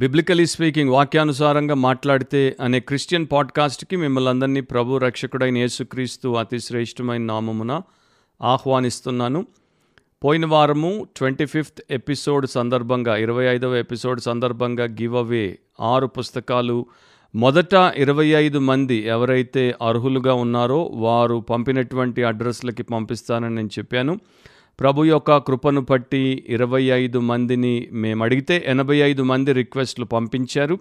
Biblically speaking వాక్యానుసారంగా మాట్లాడితే అనే క్రిస్టియన్ పాడ్కాస్ట్కి మిమ్మల్ని అందరినీ ప్రభు రక్షకుడైన యేసుక్రీస్తు అతి శ్రేష్టమైన నామమున ఆహ్వానిస్తున్నాను. పోయిన వారము ట్వంటీ ఫిఫ్త్ ఎపిసోడ్ సందర్భంగా ఇరవై ఐదవ ఎపిసోడ్ సందర్భంగా గివ్ అవే ఆరు పుస్తకాలు. మొదట ఇరవై ఐదు మంది ఎవరైతే అర్హులుగా ఉన్నారో వారు పంపినటువంటి అడ్రస్లకి పంపిస్తానని నేను చెప్పాను. ప్రభు యొక్క కృపను పట్టి ఇరవై ఐదు మందిని మేము అడిగితే ఎనభై ఐదు మంది రిక్వెస్ట్లు పంపించారు.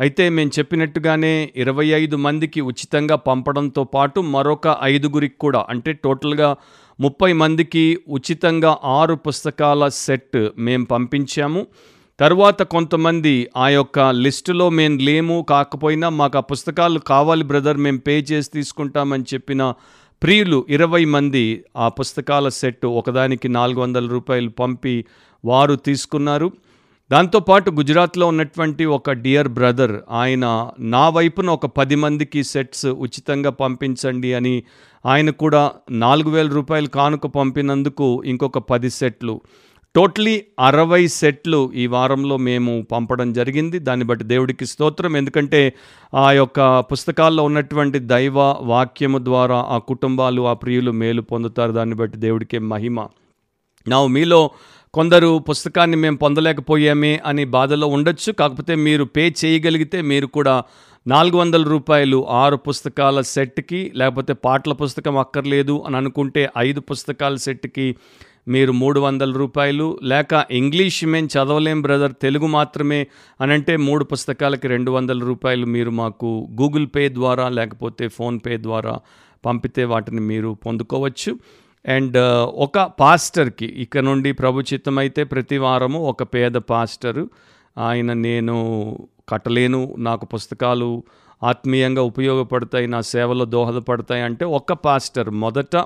అయితే మేము చెప్పినట్టుగానే ఇరవై ఐదు మందికి ఉచితంగా పంపడంతో పాటు మరొక ఐదుగురికి కూడా అంటే టోటల్గా ముప్పై మందికి ఉచితంగా ఆరు పుస్తకాల సెట్ మేము పంపించాము. తర్వాత కొంతమంది ఆ యొక్క లిస్టులో మేము లేము కాకపోయినా మాకు ఆ పుస్తకాలు కావాలి బ్రదర్ మేము పే చేసి తీసుకుంటామని చెప్పిన ప్రియులు ఇరవై మంది ఆ పుస్తకాల సెట్ ఒకదానికి నాలుగు వందల రూపాయలు పంపి వారు తీసుకున్నారు. దాంతోపాటు గుజరాత్లో ఉన్నటువంటి ఒక డియర్ బ్రదర్ ఆయన నా వైపున ఒక పది మందికి సెట్స్ ఉచితంగా పంపించండి అని ఆయన కూడా నాలుగు వేల రూపాయలు కానుక పంపినందుకు ఇంకొక పది సెట్లు. టోటలీ అరవై సెట్లు ఈ వారంలో మేము పంపడం జరిగింది. దాన్ని బట్టి దేవుడికి స్తోత్రం. ఎందుకంటే ఆ యొక్క పుస్తకాల్లో ఉన్నటువంటి దైవ వాక్యము ద్వారా ఆ కుటుంబాలు ఆ ప్రియులు మేలు పొందుతారు. దాన్ని బట్టి దేవుడికే మహిమ. నా మీలో కొందరు పుస్తకాన్ని మేము పొందలేకపోయామే అని బాధలో ఉండొచ్చు. కాకపోతే మీరు పే చేయగలిగితే మీరు కూడా నాలుగు వందల రూపాయలు ఆరు పుస్తకాల సెట్కి లేకపోతే పాటల పుస్తకం అక్కర్లేదు అని అనుకుంటే ఐదు పుస్తకాల సెట్కి మీరు మూడు వందల రూపాయలు లేక ఇంగ్లీష్ మేము చదవలేం బ్రదర్. తెలుగు మాత్రమే అని అంటే మూడు పుస్తకాలకి రెండు వందల రూపాయలు మీరు మాకు గూగుల్ పే ద్వారా లేకపోతే ఫోన్పే ద్వారా పంపితే వాటిని మీరు పొందుకోవచ్చు. అండ్ ఒక పాస్టర్కి ఇక్కడ నుండి ప్రభుచితమైతే ప్రతి వారము ఒక పేద పాస్టరు. ఆయన నేను కట్టలేను నాకు పుస్తకాలు ఆత్మీయంగా ఉపయోగపడతాయి నా సేవలో దోహదపడతాయి అంటే ఒక పాస్టర్. మొదట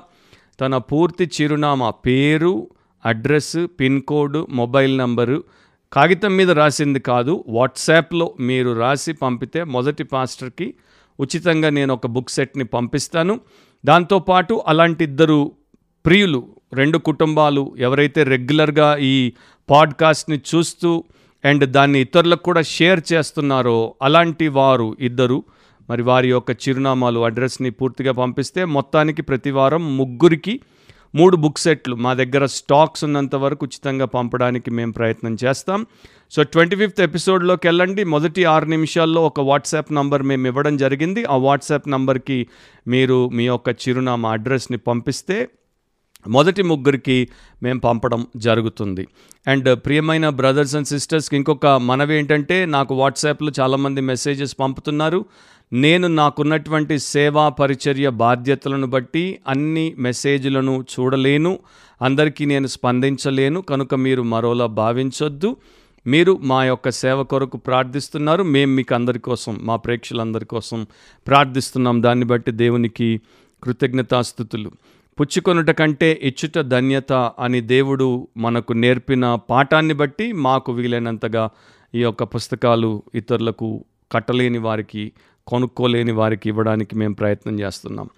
తన పూర్తి చిరునామా పేరు address pin code mobile number కాగితం మీద రాసింది కాదు. వాట్సాప్లో మీరు రాసి పంపితే మొదటి పాస్టర్కి ఉచితంగా నేను ఒక బుక్ సెట్ని పంపిస్తాను. దాంతోపాటు అలాంటి ఇద్దరు ప్రియులు రెండు కుటుంబాలు ఎవరైతే రెగ్యులర్గా ఈ పాడ్కాస్ట్ని చూస్తూ అండ్ దాన్ని ఇతరులకు కూడా షేర్ చేస్తున్నారో అలాంటి వారు ఇద్దరు మరి వారి యొక్క చిరునామాలు అడ్రస్ని పూర్తిగా పంపిస్తే మొత్తానికి ప్రతి వారం ముగ్గురికి మూడు బుక్ సెట్లు మా దగ్గర స్టాక్స్ ఉన్నంత వరకు ఉచితంగా పంపడానికి మేము ప్రయత్నం చేస్తాం. సో ట్వంటీ ఫిఫ్త్ ఎపిసోడ్లోకి వెళ్ళండి. మొదటి ఆరు నిమిషాల్లో ఒక వాట్సాప్ నంబర్ మేము ఇవ్వడం జరిగింది. ఆ వాట్సాప్ నంబర్కి మీరు మీ యొక్క చిరునామా అడ్రస్ని పంపిస్తే మొదటి ముగ్గురికి మేము పంపడం జరుగుతుంది. అండ్ ప్రియమైన బ్రదర్స్ అండ్ సిస్టర్స్కి ఇంకొక మనవి ఏంటంటే నాకు వాట్సాప్లో చాలామంది మెసేజెస్ పంపుతున్నారు. నేను నాకున్నటువంటి సేవా పరిచర్య బాధ్యతలను బట్టి అన్ని మెసేజ్లను చూడలేను అందరికీ నేను స్పందించలేను కనుక మీరు మరోలా భావించొద్దు. మీరు మా యొక్క సేవ కొరకు ప్రార్థిస్తున్నారు మేము మీకు అందరి కోసం మా ప్రేక్షకులందరి కోసం ప్రార్థిస్తున్నాం. దాన్ని బట్టి దేవునికి కృతజ్ఞతాస్థుతులు. పుచ్చుకొనుట కంటే ఇచ్చుట ధన్యత అని దేవుడు మనకు నేర్పిన పాఠాన్ని బట్టి మాకు వీలైనంతగా ఈ యొక్క పుస్తకాలు ఇతరులకు కట్టలేని వారికి కొనుక్కోలేని వారికి ఇవ్వడానికి మేము ప్రయత్నం చేస్తున్నాం.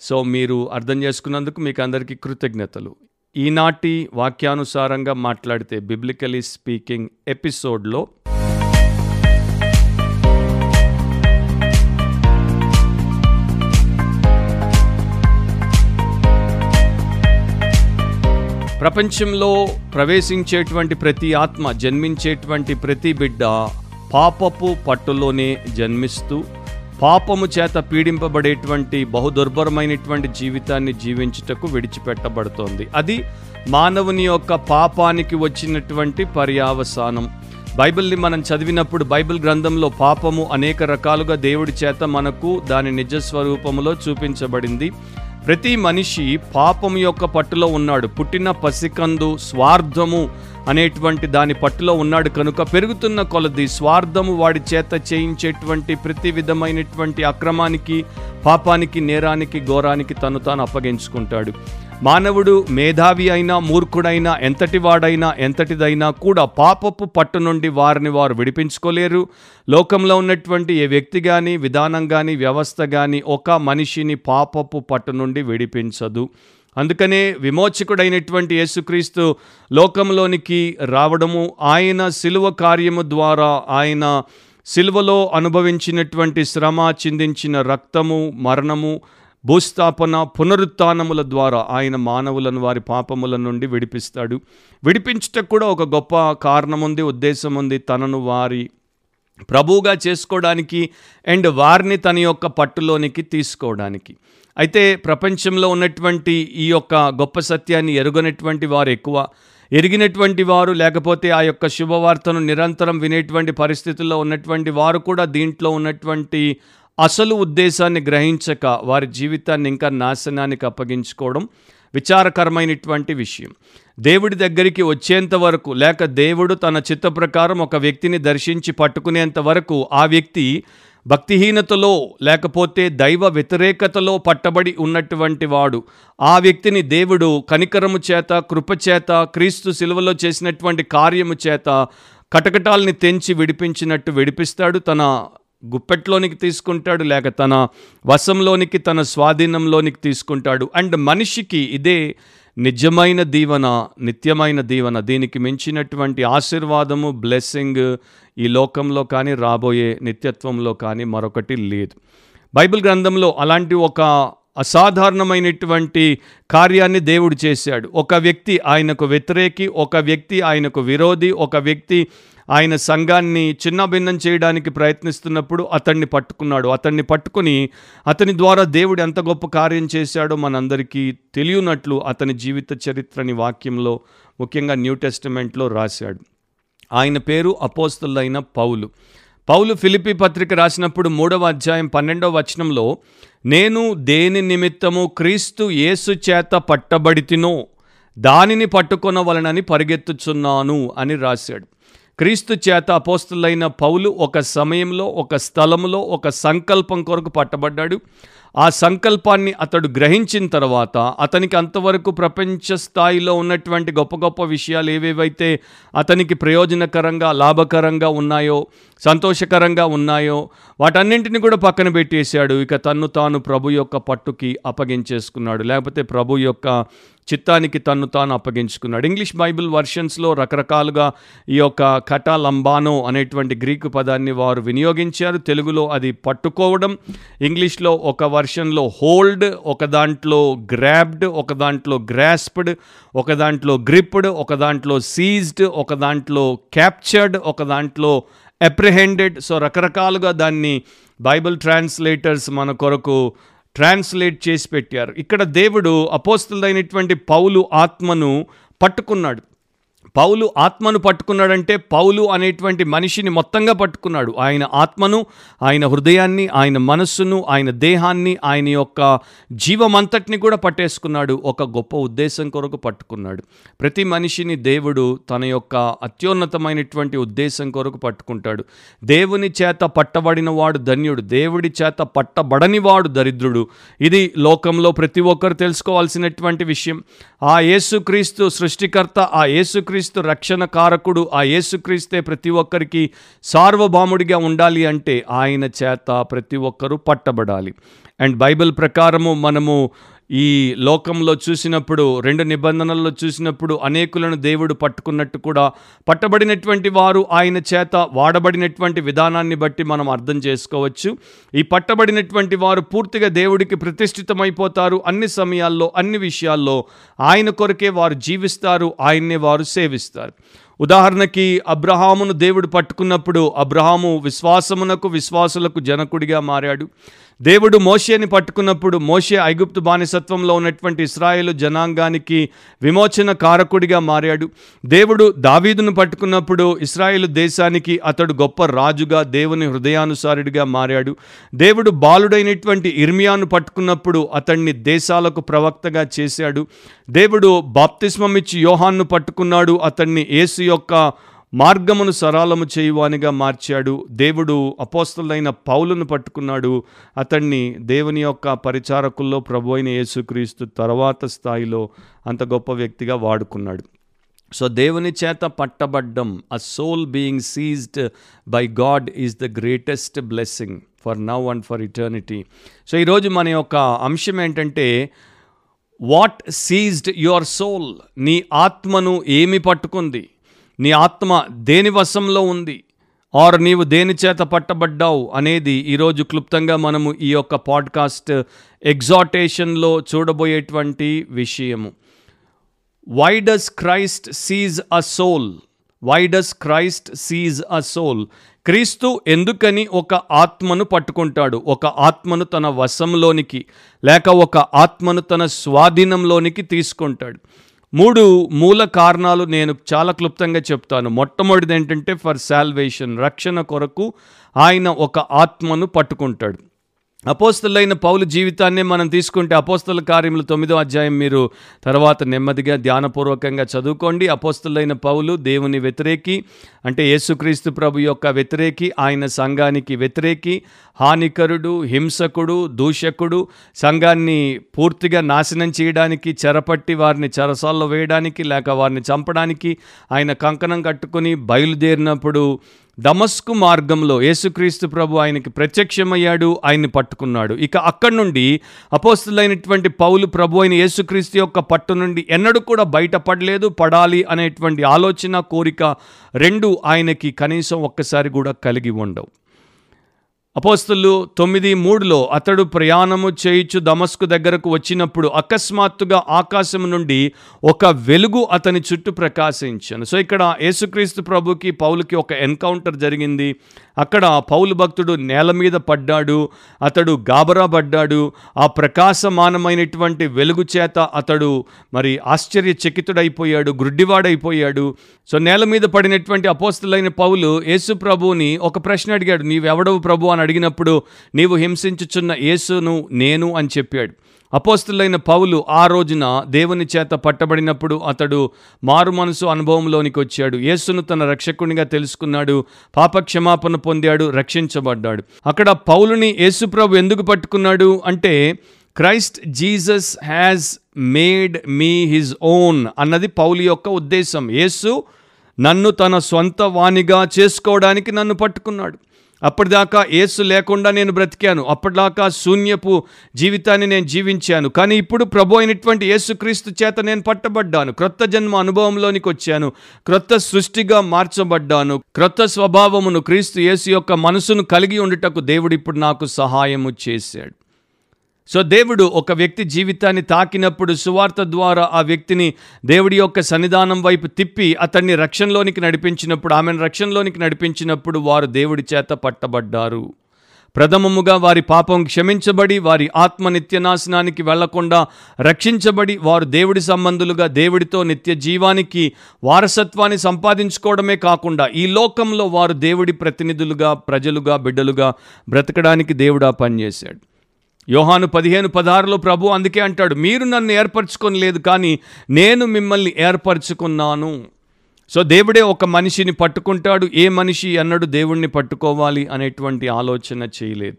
సో మీరు అర్థం చేసుకున్నందుకు మీకు అందరికీ కృతజ్ఞతలు. ఈనాటి వాక్యానుసారంగా మాట్లాడితే బిబ్లికలీ స్పీకింగ్ ఎపిసోడ్లో ప్రపంచంలో ప్రవేశించేటువంటి ప్రతి ఆత్మ జన్మించేటువంటి ప్రతి బిడ్డ పాపపు పట్టులోనే జన్మిస్తూ పాపము చేత పీడింపబడేటువంటి బహుదుర్భరమైనటువంటి జీవితాన్ని జీవించుటకు విడిచిపెట్టబడుతోంది. అది మానవుని యొక్క పాపానికి వచ్చినటువంటి పర్యావసానం. బైబిల్ని మనం చదివినప్పుడు బైబిల్ గ్రంథంలో పాపము అనేక రకాలుగా దేవుడి చేత మనకు దాని నిజస్వరూపములో చూపించబడింది. ప్రతి మనిషి పాపం యొక్క పట్టులో ఉన్నాడు. పుట్టిన పసికందు స్వార్థము అనేటువంటి దాని పట్టులో ఉన్నాడు. కనుక పెరుగుతున్న కొలది స్వార్థము వాడి చేత చేయించేటువంటి ప్రతి విధమైనటువంటి అక్రమానికి పాపానికి నేరానికి ఘోరానికి తను తాను అప్పగించుకుంటాడు. మానవుడు మేధావి అయినా మూర్ఖుడైనా ఎంతటి వాడైనా ఎంతటిదైనా కూడా పాపపు పట్టు నుండి వారిని వారు విడిపించుకోలేరు. లోకంలో ఉన్నటువంటి ఏ వ్యక్తి కానీ విధానం కానీ వ్యవస్థ కానీ ఒక మనిషిని పాపపు పట్టు నుండి విడిపించదు. అందుకనే విమోచకుడైనటువంటి యేసుక్రీస్తు లోకంలోనికి రావడము ఆయన సిలువ కార్యము ద్వారా ఆయన సిలువలో అనుభవించినటువంటి శ్రమ చిందించిన రక్తము మరణము భూస్థాపన పునరుత్నముల ద్వారా ఆయన మానవులను వారి పాపముల నుండి విడిపిస్తాడు. విడిపించుటకు కూడా ఒక గొప్ప కారణం ఉంది ఉద్దేశం ఉంది తనను వారి ప్రభువుగా చేసుకోవడానికి అండ్ వారిని తన యొక్క పట్టులోనికి తీసుకోవడానికి. అయితే ప్రపంచంలో ఉన్నటువంటి ఈ యొక్క గొప్ప సత్యాన్ని ఎరుగనటువంటి వారు ఎక్కువ. ఎరిగినటువంటి వారు లేకపోతే ఆ యొక్క శుభవార్తను నిరంతరం వినేటువంటి పరిస్థితుల్లో ఉన్నటువంటి వారు కూడా దీంట్లో ఉన్నటువంటి అసలు ఉద్దేశాన్ని గ్రహించక వారి జీవితాన్ని ఇంకా నాశనానికి అప్పగించుకోవడం విచారకరమైనటువంటి విషయం. దేవుడి దగ్గరికి వచ్చేంత వరకు లేక దేవుడు తన చిత్త ప్రకారం ఒక వ్యక్తిని దర్శించి పట్టుకునేంత వరకు ఆ వ్యక్తి భక్తిహీనతలో లేకపోతే దైవ వ్యతిరేకతలో పట్టబడి ఉన్నటువంటి వాడు. ఆ వ్యక్తిని దేవుడు కనికరము చేత కృపచేత క్రీస్తు శిలువలో చేసినటువంటి కార్యము చేత కటకటాల్ని తెంచి విడిపించినట్టు విడిపిస్తాడు తన గుప్పెట్లోనికి తీసుకుంటాడు లేక తన వశంలోనికి తన స్వాధీనంలోనికి తీసుకుంటాడు. అండ్ మనిషికి ఇదే నిజమైన దీవన నిత్యమైన దీవన. దీనికి మించినటువంటి ఆశీర్వాదము బ్లెస్సింగ్ ఈ లోకంలో కానీ రాబోయే నిత్యత్వంలో కానీ మరొకటి లేదు. బైబిల్ గ్రంథంలో అలాంటి ఒక అసాధారణమైనటువంటి కార్యాన్ని దేవుడు చేశాడు. ఒక వ్యక్తి ఆయనకు వ్యతిరేకి ఒక వ్యక్తి ఆయనకు విరోధి ఒక వ్యక్తి ఆయన సంఘాన్ని చిన్నభిన్నం చేయడానికి ప్రయత్నిస్తున్నప్పుడు అతన్ని పట్టుకున్నాడు. అతన్ని పట్టుకుని అతని ద్వారా దేవుడు ఎంత గొప్ప కార్యం చేశాడో మనందరికీ తెలియనట్లు అతని జీవిత చరిత్రని వాక్యంలో ముఖ్యంగా న్యూ టెస్టిమెంట్లో రాశాడు. ఆయన పేరు అపోస్తులైన పౌలు. పౌలు ఫిలిపి పత్రిక రాసినప్పుడు మూడవ అధ్యాయం పన్నెండవ వచనంలో నేను దేని నిమిత్తము క్రీస్తు యేసు చేత పట్టబడితినో దానిని పట్టుకొనవలనని పరిగెత్తుచున్నాను అని రాశాడు. క్రీస్తు చేత అపోస్తులైన పౌలు ఒక సమయంలో ఒక స్థలంలో ఒక సంకల్పం కొరకు పట్టబడ్డాడు. ఆ సంకల్పాన్ని అతడు గ్రహించిన తర్వాత అతనికి అంతవరకు ప్రపంచ స్థాయిలో ఉన్నటువంటి గొప్ప గొప్ప విషయాలు ఏవేవైతే అతనికి ప్రయోజనకరంగా లాభకరంగా ఉన్నాయో సంతోషకరంగా ఉన్నాయో వాటన్నింటిని కూడా పక్కన పెట్టేశాడు. ఇక తన్ను తాను ప్రభు యొక్క పట్టుకి అప్పగించేసుకున్నాడు. లేకపోతే ప్రభు యొక్క చిత్తానికి తన్ను తాను అప్పగించుకున్నాడు. ఇంగ్లీష్ బైబిల్ వర్షన్స్లో రకరకాలుగా ఈ యొక్క కటాలంబానో అనేటువంటి గ్రీకు పదాన్ని వారు వినియోగించారు. తెలుగులో అది పట్టుకోవడం ఇంగ్లీష్లో ఒక వర్షన్లో హోల్డ్ ఒక దాంట్లో గ్రాబ్డ్ ఒక దాంట్లో గ్రాస్ప్డ్ ఒక దాంట్లో గ్రిప్డ్ ఒక దాంట్లో సీజ్డ్ ఒక దాంట్లో క్యాప్చర్డ్ ఒక దాంట్లో అప్రిహెండెడ్ సో రకరకాలుగా దాన్ని బైబిల్ ట్రాన్స్లేటర్స్ మన కొరకు ట్రాన్స్లేట్ చేసి పెట్టారు. ఇక్కడ దేవుడు అపోస్తులైనటువంటి పౌలు ఆత్మను పట్టుకున్నాడు. పౌలు ఆత్మను పట్టుకున్నాడంటే పౌలు అనేటువంటి మనిషిని మొత్తంగా పట్టుకున్నాడు. ఆయన ఆత్మను ఆయన హృదయాన్ని ఆయన మనస్సును ఆయన దేహాన్ని ఆయన యొక్క జీవమంతటిని కూడా పట్టేసుకున్నాడు. ఒక గొప్ప ఉద్దేశం కొరకు పట్టుకున్నాడు. ప్రతి మనిషిని దేవుడు తన యొక్క అత్యున్నతమైనటువంటి ఉద్దేశం కొరకు పట్టుకుంటాడు. దేవుని చేత పట్టబడిన వాడు ధన్యుడు. దేవుడి చేత పట్టబడని వాడు దరిద్రుడు. ఇది లోకంలో ప్రతి ఒక్కరు తెలుసుకోవాల్సినటువంటి విషయం. ఆ యేసుక్రీస్తు సృష్టికర్త ఆ యేసుక్రీస్తు రక్షణ కారకుడు ఆ యేసుక్రీస్తే ప్రతి ఒక్కరికి సార్వభౌముడిగా ఉండాలి అంటే ఆయన చేత ప్రతి ఒక్కరూ పట్టబడాలి. అండ్ బైబిల్ ప్రకారము మనము ఈ లోకంలో చూసినప్పుడు రెండు నిబంధనల్లో చూసినప్పుడు అనేకులను దేవుడు పట్టుకున్నట్టు కూడా పట్టబడినటువంటి వారు ఆయన చేత వాడబడినటువంటి విధానాన్ని బట్టి మనం అర్థం చేసుకోవచ్చు. ఈ పట్టబడినటువంటి వారు పూర్తిగా దేవుడికి ప్రతిష్ఠితమైపోతారు. అన్ని సమయాల్లో అన్ని విషయాల్లో ఆయన కొరకే వారు జీవిస్తారు ఆయన్నే వారు సేవిస్తారు. ఉదాహరణకి అబ్రహామును దేవుడు పట్టుకున్నప్పుడు అబ్రహాము విశ్వాసమునకు విశ్వాసులకు జనకుడిగా మారాడు. దేవుడు మోషేని పట్టుకున్నప్పుడు మోషే ఐగుప్తు బానిసత్వంలో ఉన్నటువంటి ఇస్రాయేలు జనాంగానికి విమోచన కారకుడిగా మారాడు. దేవుడు దావీదును పట్టుకున్నప్పుడు ఇస్రాయేలు దేశానికి అతడు గొప్ప రాజుగా దేవుని హృదయానుసారుడిగా మారాడు. దేవుడు బాలుడైనటువంటి ఇర్మియాను పట్టుకున్నప్పుడు అతన్ని దేశాలకు ప్రవక్తగా చేశాడు. దేవుడు బాప్తిస్మమిచ్చి యోహాన్ను పట్టుకున్నాడు. అతన్ని ఏసు యొక్క మార్గమును సరళము చేయువానిగా మార్చాడు. దేవుడు అపోస్తలైన పౌలను పట్టుకున్నాడు. అతన్ని దేవుని యొక్క పరిచారకుల్లో ప్రభు అయిన యేసుక్రీస్తు తర్వాత స్థాయిలో అంత గొప్ప వ్యక్తిగా వాడుకున్నాడు. సో దేవుని చేత పట్టబడ్డం a soul being seized by God is the greatest blessing for now and for eternity so ఈరోజు మన యొక్క అంశం ఏంటంటే వాట్ సీజ్డ్ యువర్ సోల్ నీ ఆత్మను ఏమి పట్టుకుంది? నీ ఆత్మ దేని వశంలో ఉంది? ఆర్ నీవు దేని చేత పట్టబడ్డావు? అనేది ఈరోజు క్లుప్తంగా మనము ఈ యొక్క పాడ్కాస్ట్ ఎగ్జాటేషన్లో చూడబోయేటువంటి విషయము. Why does Christ seize a soul why does Christ seize a soul క్రీస్తు ఎందుకని ఒక ఆత్మను పట్టుకుంటాడు? ఒక ఆత్మను తన వశంలోనికి లేక ఒక ఆత్మను తన స్వాధీనంలోనికి తీసుకుంటాడు? మూడు మూల కారణాలు నేను చాలా క్లుప్తంగా చెప్తాను. మొట్టమొదటిది ఏంటంటే ఫర్ శాల్వేషన్ రక్షణ కొరకు ఆయన ఒక ఆత్మను పట్టుకుంటాడు. అపోస్తులైన పౌలు జీవితాన్ని మనం తీసుకుంటే అపోస్తుల కార్యములు తొమ్మిదో అధ్యాయం మీరు తర్వాత నెమ్మదిగా ధ్యానపూర్వకంగా చదువుకోండి. అపోస్తులైన పౌలు దేవుని వ్యతిరేకి అంటే యేసుక్రీస్తు ప్రభు యొక్క వ్యతిరేకి ఆయన సంఘానికి వ్యతిరేకి హానికరుడు హింసకుడు దూషకుడు సంఘాన్ని పూర్తిగా నాశనం చేయడానికి చెరపట్టి వారిని చెరసాల్లో వేయడానికి లేక వారిని చంపడానికి ఆయన కంకణం కట్టుకుని బయలుదేరినప్పుడు దమస్కు మార్గంలో యేసుక్రీస్తు ప్రభు ఆయనకి ప్రత్యక్షమయ్యాడు ఆయన్ని పట్టుకున్నాడు. ఇక అక్కడి నుండి అపోస్తులైనటువంటి పౌలు ప్రభు అయిన యేసుక్రీస్తు యొక్క పట్టు నుండి ఎన్నడూ కూడా బయటపడలేదు పడాలి అనేటువంటి ఆలోచన కోరిక రెండు ఆయనకి కనీసం ఒక్కసారి కూడా కలిగి ఉండవు. అపోస్తులు తొమ్మిది మూడులో అతడు ప్రయాణము చేయుచు దమస్కు దగ్గరకు వచ్చినప్పుడు అకస్మాత్తుగా ఆకాశం నుండి ఒక వెలుగు అతని చుట్టూ ప్రకాశించాను. సో ఇక్కడ యేసుక్రీస్తు ప్రభుకి పౌలుకి ఒక ఎన్కౌంటర్ జరిగింది. అక్కడ పౌలు భక్తుడు నేల మీద పడ్డాడు అతడు గాబరా పడ్డాడు. ఆ ప్రకాశమానమైనటువంటి వెలుగు చేత అతడు మరి ఆశ్చర్యచకితుడైపోయాడు గుడ్డివాడైపోయాడు. సో నేల మీద పడినటువంటి అపోస్తులైన పౌలు యేసు ప్రభువుని ఒక ప్రశ్న అడిగాడు నీవెవడవు ప్రభు? అని అడిగినప్పుడు నీవు హింసించుచున్న యేసును నేను అని చెప్పాడు. అపోస్తులైన పౌలు ఆ రోజున దేవుని చేత పట్టబడినప్పుడు అతడు మారు మనసు అనుభవంలోనికి వచ్చాడు. యేసును తన రక్షకునిగా తెలుసుకున్నాడు పాపక్షమాపణ పొందాడు రక్షించబడ్డాడు. అక్కడ పౌలుని యేసు ప్రభు ఎందుకు పట్టుకున్నాడు అంటే Christ Jesus has made me his own అన్నది పౌలు యొక్క ఉద్దేశం. యేసు నన్ను తన సొంత వాణిగా చేసుకోవడానికి నన్ను పట్టుకున్నాడు. అప్పటిదాకా ఏసు లేకుండా నేను బ్రతికాను. అప్పటిదాకా శూన్యపు జీవితాన్ని నేను జీవించాను. కానీ ఇప్పుడు ప్రభు అయినటువంటి యేసుక్రీస్తు చేత నేను పట్టబడ్డాను. క్రొత్త జన్మ అనుభవంలోనికి వచ్చాను. క్రొత్త సృష్టిగా మార్చబడ్డాను. క్రొత్త స్వభావమును క్రీస్తు యేసు యొక్క మనసును కలిగి ఉండుటకు దేవుడు ఇప్పుడు నాకు సహాయము చేశాడు. సో దేవుడు ఒక వ్యక్తి జీవితాన్ని తాకినప్పుడు సువార్త ద్వారా ఆ వ్యక్తిని దేవుడి యొక్క సన్నిధానం వైపు తిప్పి అతన్ని రక్షణలోనికి నడిపించినప్పుడు ఆమెను రక్షణలోనికి నడిపించినప్పుడు వారు దేవుడి చేత పట్టబడ్డారు. ప్రథమముగా వారి పాపం క్షమించబడి వారి ఆత్మ నిత్యనాశనానికి వెళ్ళకుండా రక్షించబడి వారు దేవుడి సంబంధులుగా దేవుడితో నిత్య జీవానికి వారసత్వాన్ని సంపాదించుకోవడమే కాకుండా ఈ లోకంలో వారు దేవుడి ప్రతినిధులుగా ప్రజలుగా బిడ్డలుగా బ్రతకడానికి దేవుడా పనిచేశాడు యోహాను పదిహేను పదహారులో ప్రభు అందుకే అంటాడు మీరు నన్ను ఏర్పరచుకొని లేదు కానీ నేను మిమ్మల్ని ఏర్పరచుకున్నాను. సో దేవుడే ఒక మనిషిని పట్టుకుంటాడు. ఏ మనిషి అన్నడు దేవుణ్ణి పట్టుకోవాలి అనేటువంటి ఆలోచన చేయలేదు.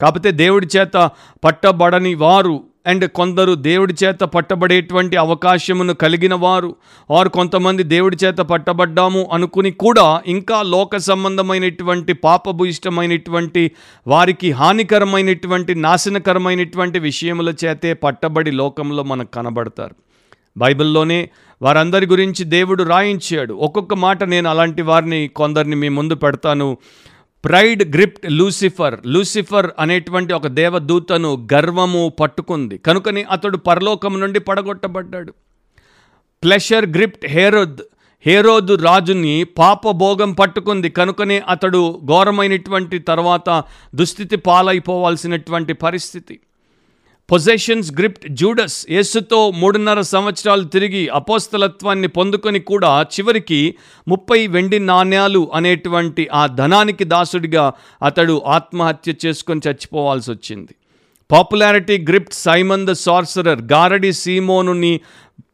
కాకపోతే దేవుడి చేత పట్టబడని వారు అండ్ కొందరు దేవుడి చేత పట్టబడేటువంటి అవకాశమును కలిగిన వారు వారు కొంతమంది దేవుడి చేత పట్టబడ్డాము అనుకుని కూడా ఇంకా లోక సంబంధమైనటువంటి పాపభూయిష్టమైనటువంటి వారికి హానికరమైనటువంటి నాశనకరమైనటువంటి విషయముల చేతే పట్టబడి లోకంలో మనకు కనబడతారు. బైబిల్లోనే వారందరి గురించి దేవుడు రాయించాడు. ఒక్కొక్క మాట నేను అలాంటి వారిని కొందరిని మీ ముందు పెడతాను. Pride gripped Lucifer. లూసిఫర్ అనేటువంటి ఒక దేవదూతను గర్వము పట్టుకుంది. కనుకని అతడు పరలోకం నుండి పడగొట్టబడ్డాడు. ప్లెషర్ గ్రిప్ట్ హేరోద్ హేరోదు రాజుని పాపభోగం పట్టుకుంది. కనుకనే అతడు ఘోరమైనటువంటి తర్వాత దుస్థితి పాలైపోవాల్సినటువంటి పరిస్థితి. పొజెషన్స్ గ్రిప్ట్ జూడస్ యేసుతో మూడున్నర సంవత్సరాలు తిరిగి అపోస్తలత్వాన్ని పొందుకొని కూడా చివరికి ముప్పై వెండి నాణ్యాలు అనేటువంటి ఆ ధనానికి దాసుడిగా అతడు ఆత్మహత్య చేసుకొని చచ్చిపోవాల్సి వచ్చింది. Popularity gripped Simon the sorcerer గారడి సీమోనుని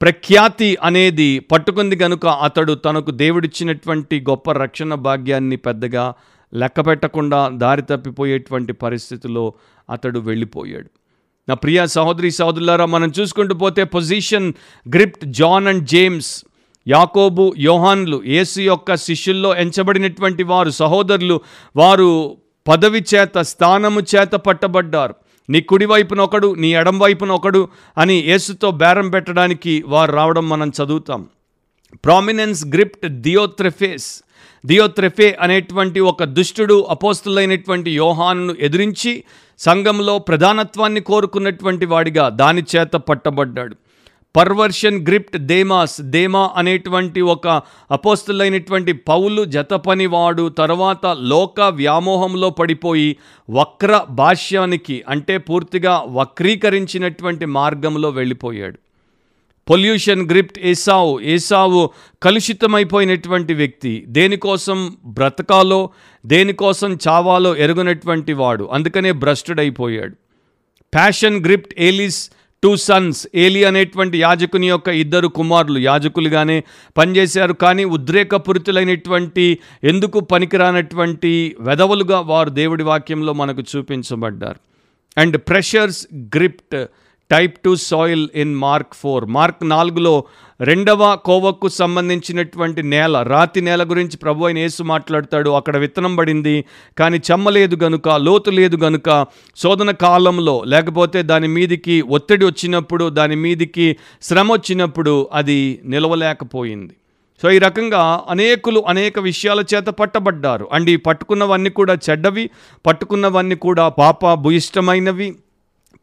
ప్రఖ్యాతి అనేది పట్టుకుంది కనుక అతడు తనకు దేవుడిచ్చినటువంటి గొప్ప రక్షణ భాగ్యాన్ని పెద్దగా లెక్క పెట్టకుండా దారి తప్పిపోయేటువంటి పరిస్థితిలో అతడు వెళ్ళిపోయాడు. నా ప్రియ సహోదరి సహోదరులారా మనం చూసుకుంటూ పోతే position gripped John and James యాకోబు యోహాన్లు యేసు యొక్క శిష్యుల్లో ఎంచబడినటువంటి వారు సహోదరులు వారు పదవి చేత స్థానము చేత పట్టబడ్డారు. నీ కుడి వైపున ఒకడు నీ ఎడం వైపున ఒకడు అని యేసుతో బేరం పెట్టడానికి వారు రావడం మనం చదువుతాం. ప్రామినెన్స్ గ్రిప్ట్ దియోత్రెఫేస్ దియోత్రెఫే అనేటువంటి ఒక దుష్టుడు అపోస్తులైనటువంటి యోహానును ఎదిరించి సంఘంలో ప్రధానత్వాన్ని కోరుకున్నటువంటి వాడిగా దాని చేత పట్టబడ్డాడు. పర్వర్షన్ గ్రిప్ట్ దేమాస్ దేమా అనేటువంటి ఒక అపోస్తులైనటువంటి పౌలు జతపనివాడు తర్వాత లోక వ్యామోహంలో పడిపోయి వక్ర భాష్యానికి అంటే పూర్తిగా వక్రీకరించినటువంటి మార్గంలో వెళ్ళిపోయాడు. పొల్యూషన్ గ్రిప్ట్ ఏసావు ఏసావు కలుషితమైపోయినటువంటి వ్యక్తి. దేనికోసం బ్రతకాలో దేనికోసం చావాలో ఎరుగునటువంటి వాడు. అందుకనే భ్రష్టుడైపోయాడు. Passion gripped Eli's two sons Eli అనేటువంటి యాజకుని యొక్క ఇద్దరు కుమారులు. యాజకులుగానే పనిచేశారు కానీ ఉద్రేకపూరితులైనటువంటి ఎందుకు పనికిరానటువంటి వెధవలుగా వారు దేవుడి వాక్యంలో మనకు చూపించబడ్డారు. And pressures gripped type two soil in Mark four. Mark నాలుగులో రెండవ కోవకు సంబంధించినటువంటి నేల రాతి నేల గురించి ప్రభు అయిన యేసు మాట్లాడతాడు. అక్కడ విత్తనం పడింది కానీ చెమ్మలేదు గనుక లోతు లేదు గనుక శోధన కాలంలో లేకపోతే దాని మీదికి ఒత్తిడి వచ్చినప్పుడు దాని మీదికి శ్రమ వచ్చినప్పుడు అది నిలవలేకపోయింది. సో ఈ రకంగా అనేకులు అనేక విషయాల చేత పట్టబడ్డారు. అండ్ ఈ పట్టుకున్నవన్నీ కూడా చెడ్డవి పట్టుకున్నవన్నీ కూడా పాప భూయిష్టమైనవి.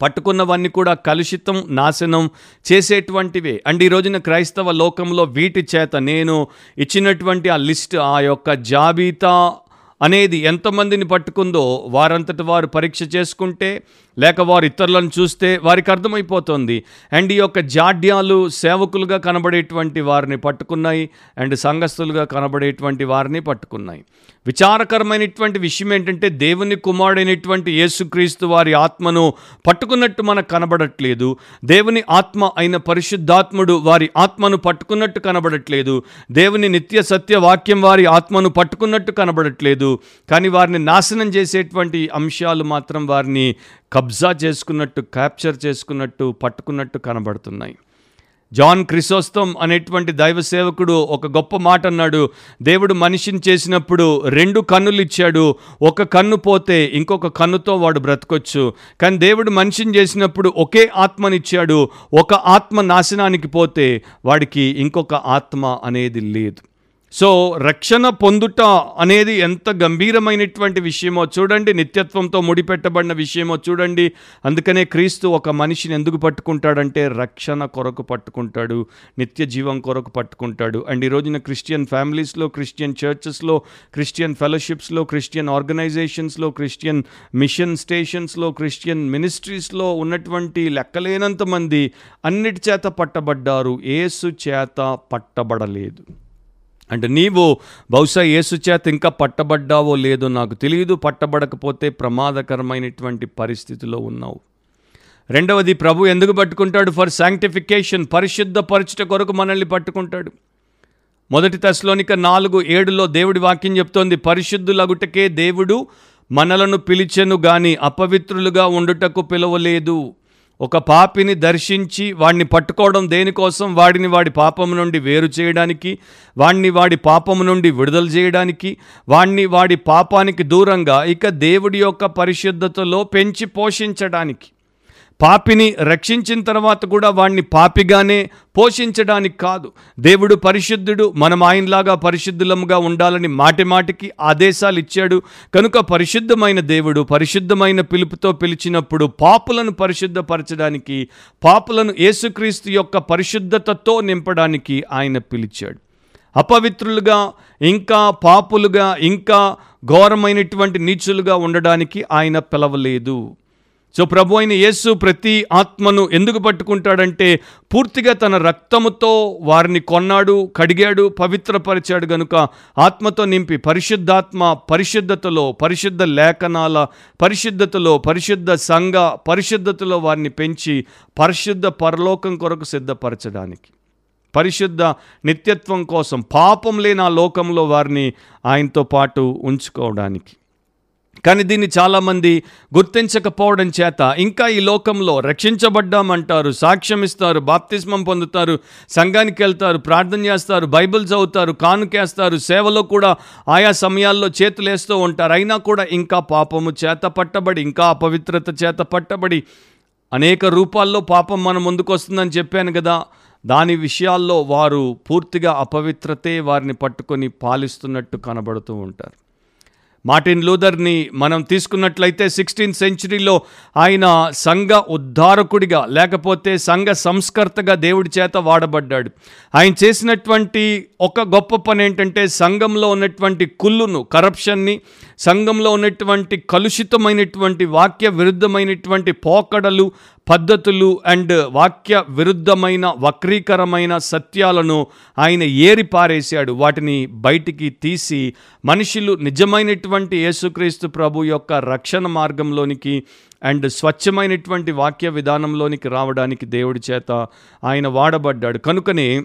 పట్టుకున్నవన్నీ కూడా కలుషితం నాశనం చేసేటువంటివే. అండ్ ఈ రోజున క్రైస్తవ లోకంలో వీటి చేత నేను ఇచ్చినటువంటి ఆ లిస్ట్ ఆ యొక్క జాబితా అనేది ఎంతమందిని పట్టుకుందో వారంతటి వారు పరీక్ష చేసుకుంటే లేక వారు ఇతరులను చూస్తే వారికి అర్థమైపోతుంది. అండ్ ఈ యొక్క జాడ్యాలు సేవకులుగా కనబడేటువంటి వారిని పట్టుకున్నాయి అండ్ సంఘస్థులుగా కనబడేటువంటి వారిని పట్టుకున్నాయి. విచారకరమైనటువంటి విషయం ఏంటంటే దేవుని కుమారుడైనటువంటి యేసుక్రీస్తు వారి ఆత్మను పట్టుకున్నట్టు మనకు కనబడట్లేదు. దేవుని ఆత్మ అయిన పరిశుద్ధాత్ముడు వారి ఆత్మను పట్టుకున్నట్టు కనబడట్లేదు. దేవుని నిత్య సత్య వాక్యం వారి ఆత్మను పట్టుకున్నట్టు కనబడట్లేదు. కానీ వారిని నాశనం చేసేటువంటి అంశాలు మాత్రం వారిని కబ్జా చేసుకున్నట్టు క్యాప్చర్ చేసుకున్నట్టు పట్టుకున్నట్టు కనబడుతున్నాయి. జాన్ క్రిసోస్తం అనేటువంటి దైవ సేవకుడు ఒక గొప్ప మాట అన్నాడు. దేవుడు మనిషిని చేసినప్పుడు రెండు కన్నులు ఇచ్చాడు. ఒక కన్ను పోతే ఇంకొక కన్నుతో వాడు బ్రతకొచ్చు. కానీ దేవుడు మనిషిని చేసినప్పుడు ఒకే ఆత్మనిచ్చాడు ఒక ఆత్మ నాశనానికి పోతే వాడికి ఇంకొక ఆత్మ అనేది లేదు. సో రక్షణ పొందుట అనేది ఎంత గంభీరమైనటువంటి విషయమో చూడండి నిత్యత్వంతో ముడిపెట్టబడిన విషయమో చూడండి. అందుకనే క్రీస్తు ఒక మనిషిని ఎందుకు పట్టుకుంటాడంటే రక్షణ కొరకు పట్టుకుంటాడు నిత్య జీవం కొరకు పట్టుకుంటాడు. అండ్ ఈ రోజున క్రిస్టియన్ ఫ్యామిలీస్లో క్రిస్టియన్ చర్చెస్లో క్రిస్టియన్ ఫెలోషిప్స్లో క్రిస్టియన్ ఆర్గనైజేషన్స్లో క్రిస్టియన్ మిషన్ స్టేషన్స్లో క్రిస్టియన్ మినిస్ట్రీస్లో ఉన్నటువంటి లెక్కలేనంత మంది అన్నిటి చేత పట్టబడ్డారు. ఏసు చేత పట్టబడలేదు. అంటే నీవు బహుశా యేసు చేత ఇంకా పట్టబడ్డావో లేదో నాకు తెలియదు పట్టబడకపోతే ప్రమాదకరమైనటువంటి పరిస్థితిలో ఉన్నావు. రెండవది ప్రభు ఎందుకు పట్టుకుంటాడు? ఫర్ శాంక్టిఫికేషన్ పరిశుద్ధ పరచుట కొరకు మనల్ని పట్టుకుంటాడు. మొదటి దశలోనిక నాలుగు ఏడులో దేవుడి వాక్యం చెప్తోంది పరిశుద్ధులగుటకే దేవుడు మనలను పిలిచెను గాని అపవిత్రులుగా ఉండుటకు పిలవలేదు. ఒక పాపిని దర్శించి వాడిని పట్టుకోవడం దేనికోసం? వాడిని వాడి పాపం నుండి వేరు చేయడానికి వాడిని వాడి పాపం నుండి విడుదల చేయడానికి వాడిని వాడి పాపానికి దూరంగా ఇక దేవుడి యొక్క పరిశుద్ధతలో పెంచి పోషించడానికి. పాపిని రక్షించిన తర్వాత కూడా వాణ్ణి పాపిగానే పోషించడానికి కాదు. దేవుడు పరిశుద్ధుడు మనం ఆయనలాగా పరిశుద్ధులముగా ఉండాలని మాటి మాటికి ఆదేశాలు ఇచ్చాడు. కనుక పరిశుద్ధమైన దేవుడు పరిశుద్ధమైన పిలుపుతో పిలిచినప్పుడు పాపులను పరిశుద్ధపరచడానికి పాపులను యేసుక్రీస్తు యొక్క పరిశుద్ధతతో నింపడానికి ఆయన పిలిచాడు. అపవిత్రులుగా ఇంకా పాపులుగా ఇంకా ఘోరమైనటువంటి నీచులుగా ఉండడానికి ఆయన పిలవలేదు. సో ప్రభు అయిన యేసు ప్రతి ఆత్మను ఎందుకు పట్టుకుంటాడంటే పూర్తిగా తన రక్తముతో వారిని కొన్నాడు కడిగాడు పవిత్రపరిచాడు గనుక ఆత్మతో నింపి పరిశుద్ధాత్మ పరిశుద్ధతలో పరిశుద్ధ లేఖనాల పరిశుద్ధతలో పరిశుద్ధ సంఘ పరిశుద్ధతలో వారిని పెంచి పరిశుద్ధ పరలోకం కొరకు సిద్ధపరచడానికి. పరిశుద్ధ నిత్యత్వం కోసం పాపం లేని ఆ లోకంలో వారిని ఆయనతో పాటు ఉంచుకోవడానికి. కానీ దీన్ని చాలామంది గుర్తించకపోవడం చేత ఇంకా ఈ లోకంలో రక్షించబడ్డామంటారు సాక్ష్యం ఇస్తారు బాప్తిస్మం పొందుతారు సంఘానికి వెళ్తారు ప్రార్థన చేస్తారు బైబిల్ చదువుతారు కానుకేస్తారు సేవలో కూడా ఆయా సమయాల్లో చేతులేస్తూ ఉంటారు. అయినా కూడా ఇంకా పాపము చేత పట్టబడి ఇంకా అపవిత్రత చేత పట్టబడి అనేక రూపాల్లో పాపం మన ముందుకు వస్తుందని చెప్పాను కదా. దాని విషయాల్లో వారు పూర్తిగా అపవిత్రతే వారిని పట్టుకొని పాలిస్తున్నట్టు కనబడుతూ ఉంటారు. మార్టిన్ లూథర్ని మనం తీసుకున్నట్లయితే సిక్స్టీన్త్ సెంచరీలో ఆయన సంఘ ఉద్ధారకుడిగా లేకపోతే సంఘ సంస్కర్తగా దేవుడి చేత వాడబడ్డాడు. ఆయన చేసినటువంటి ఒక గొప్ప పని ఏంటంటే సంఘంలో ఉన్నటువంటి కుళ్ళును కరప్షన్ని సంఘంలో ఉన్నటువంటి కలుషితమైనటువంటి వాక్య విరుద్ధమైనటువంటి పోకడలు పద్ధతులు అండ్ వాక్య విరుద్ధమైన వక్రీకరమైన సత్యాలను ఆయన ఏరి పారేశాడు వాటిని బయటికి తీసి మనుషులు నిజమైనటువంటి యేసుక్రీస్తు ప్రభు యొక్క రక్షణ మార్గంలోనికి అండ్ స్వచ్ఛమైనటువంటి వాక్య విధానంలోనికి రావడానికి దేవుడి చేత ఆయన వాడబడ్డాడు. కనుకనే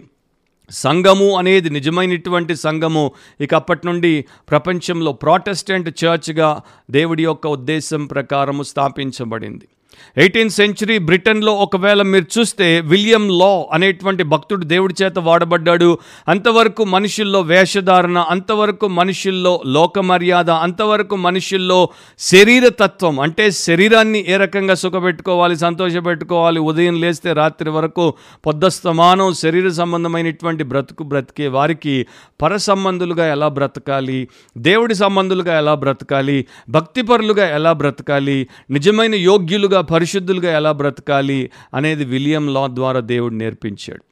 సంఘము అనేది నిజమైనటువంటి సంఘము. ఇక అప్పటి నుండి ప్రపంచంలో ప్రాటెస్టెంట్ చర్చ్గా దేవుడి యొక్క ఉద్దేశం ప్రకారము స్థాపించబడింది. ఎయిటీన్త్ సెంచరీ బ్రిటన్లో ఒకవేళ మీరు చూస్తే విలియం లా అనేటువంటి భక్తుడు దేవుడి చేత వాడబడ్డాడు. అంతవరకు మనుషుల్లో వేషధారణ అంతవరకు మనుషుల్లో లోక మర్యాద అంతవరకు మనుషుల్లో శరీర తత్వం అంటే శరీరాన్ని ఏ రకంగా సుఖపెట్టుకోవాలి సంతోషపెట్టుకోవాలి ఉదయం లేస్తే రాత్రి వరకు పొద్దస్తమానం శరీర సంబంధమైనటువంటి బ్రతుకు బ్రతికే వారికి పర సంబంధులుగా ఎలా బ్రతకాలి దేవుడి సంబంధులుగా ఎలా బ్రతకాలి భక్తిపరులుగా ఎలా బ్రతకాలి నిజమైన యోగ్యులుగా పరిశుద్ధులుగా ఎలా బ్రతకాలి అనేది విలియం లా ద్వారా దేవుడు నేర్పించాడు.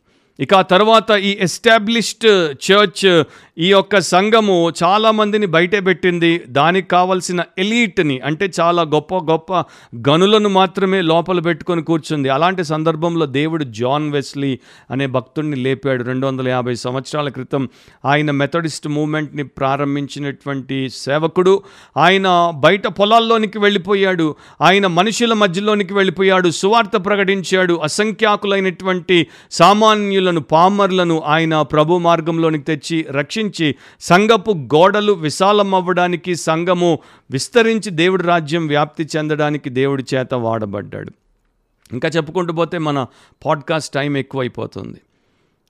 ఇక ఆ తర్వాత ఈ ఎస్టాబ్లిష్డ్ చర్చ్ ఈ యొక్క సంఘము చాలామందిని బయటే పెట్టింది. దానికి కావలసిన ఎలీట్ని అంటే చాలా గొప్ప గొప్ప గనులను మాత్రమే లోపల పెట్టుకొని కూర్చుంది. అలాంటి సందర్భంలో దేవుడు జాన్ వెస్లీ అనే భక్తుడిని లేపాడు. రెండు వందల యాభై సంవత్సరాల క్రితం ఆయన మెథడిస్ట్ మూమెంట్ని ప్రారంభించినటువంటి సేవకుడు. ఆయన బయట పొలాల్లోనికి వెళ్ళిపోయాడు. ఆయన మనుషుల మధ్యలోనికి వెళ్ళిపోయాడు. సువార్త ప్రకటించాడు. అసంఖ్యాకులైనటువంటి సామాన్యులను పామర్లను ఆయన ప్రభు మార్గంలోనికి తెచ్చి విస్తరించి సంఘపు గోడలు విశాలమవ్వడానికి సంఘము విస్తరించి దేవుడి రాజ్యం వ్యాప్తి చెందడానికి దేవుడి చేత వాడబడ్డాడు. ఇంకా చెప్పుకుంటూ పోతే మన పాడ్కాస్ట్ టైం ఎక్కువైపోతుంది.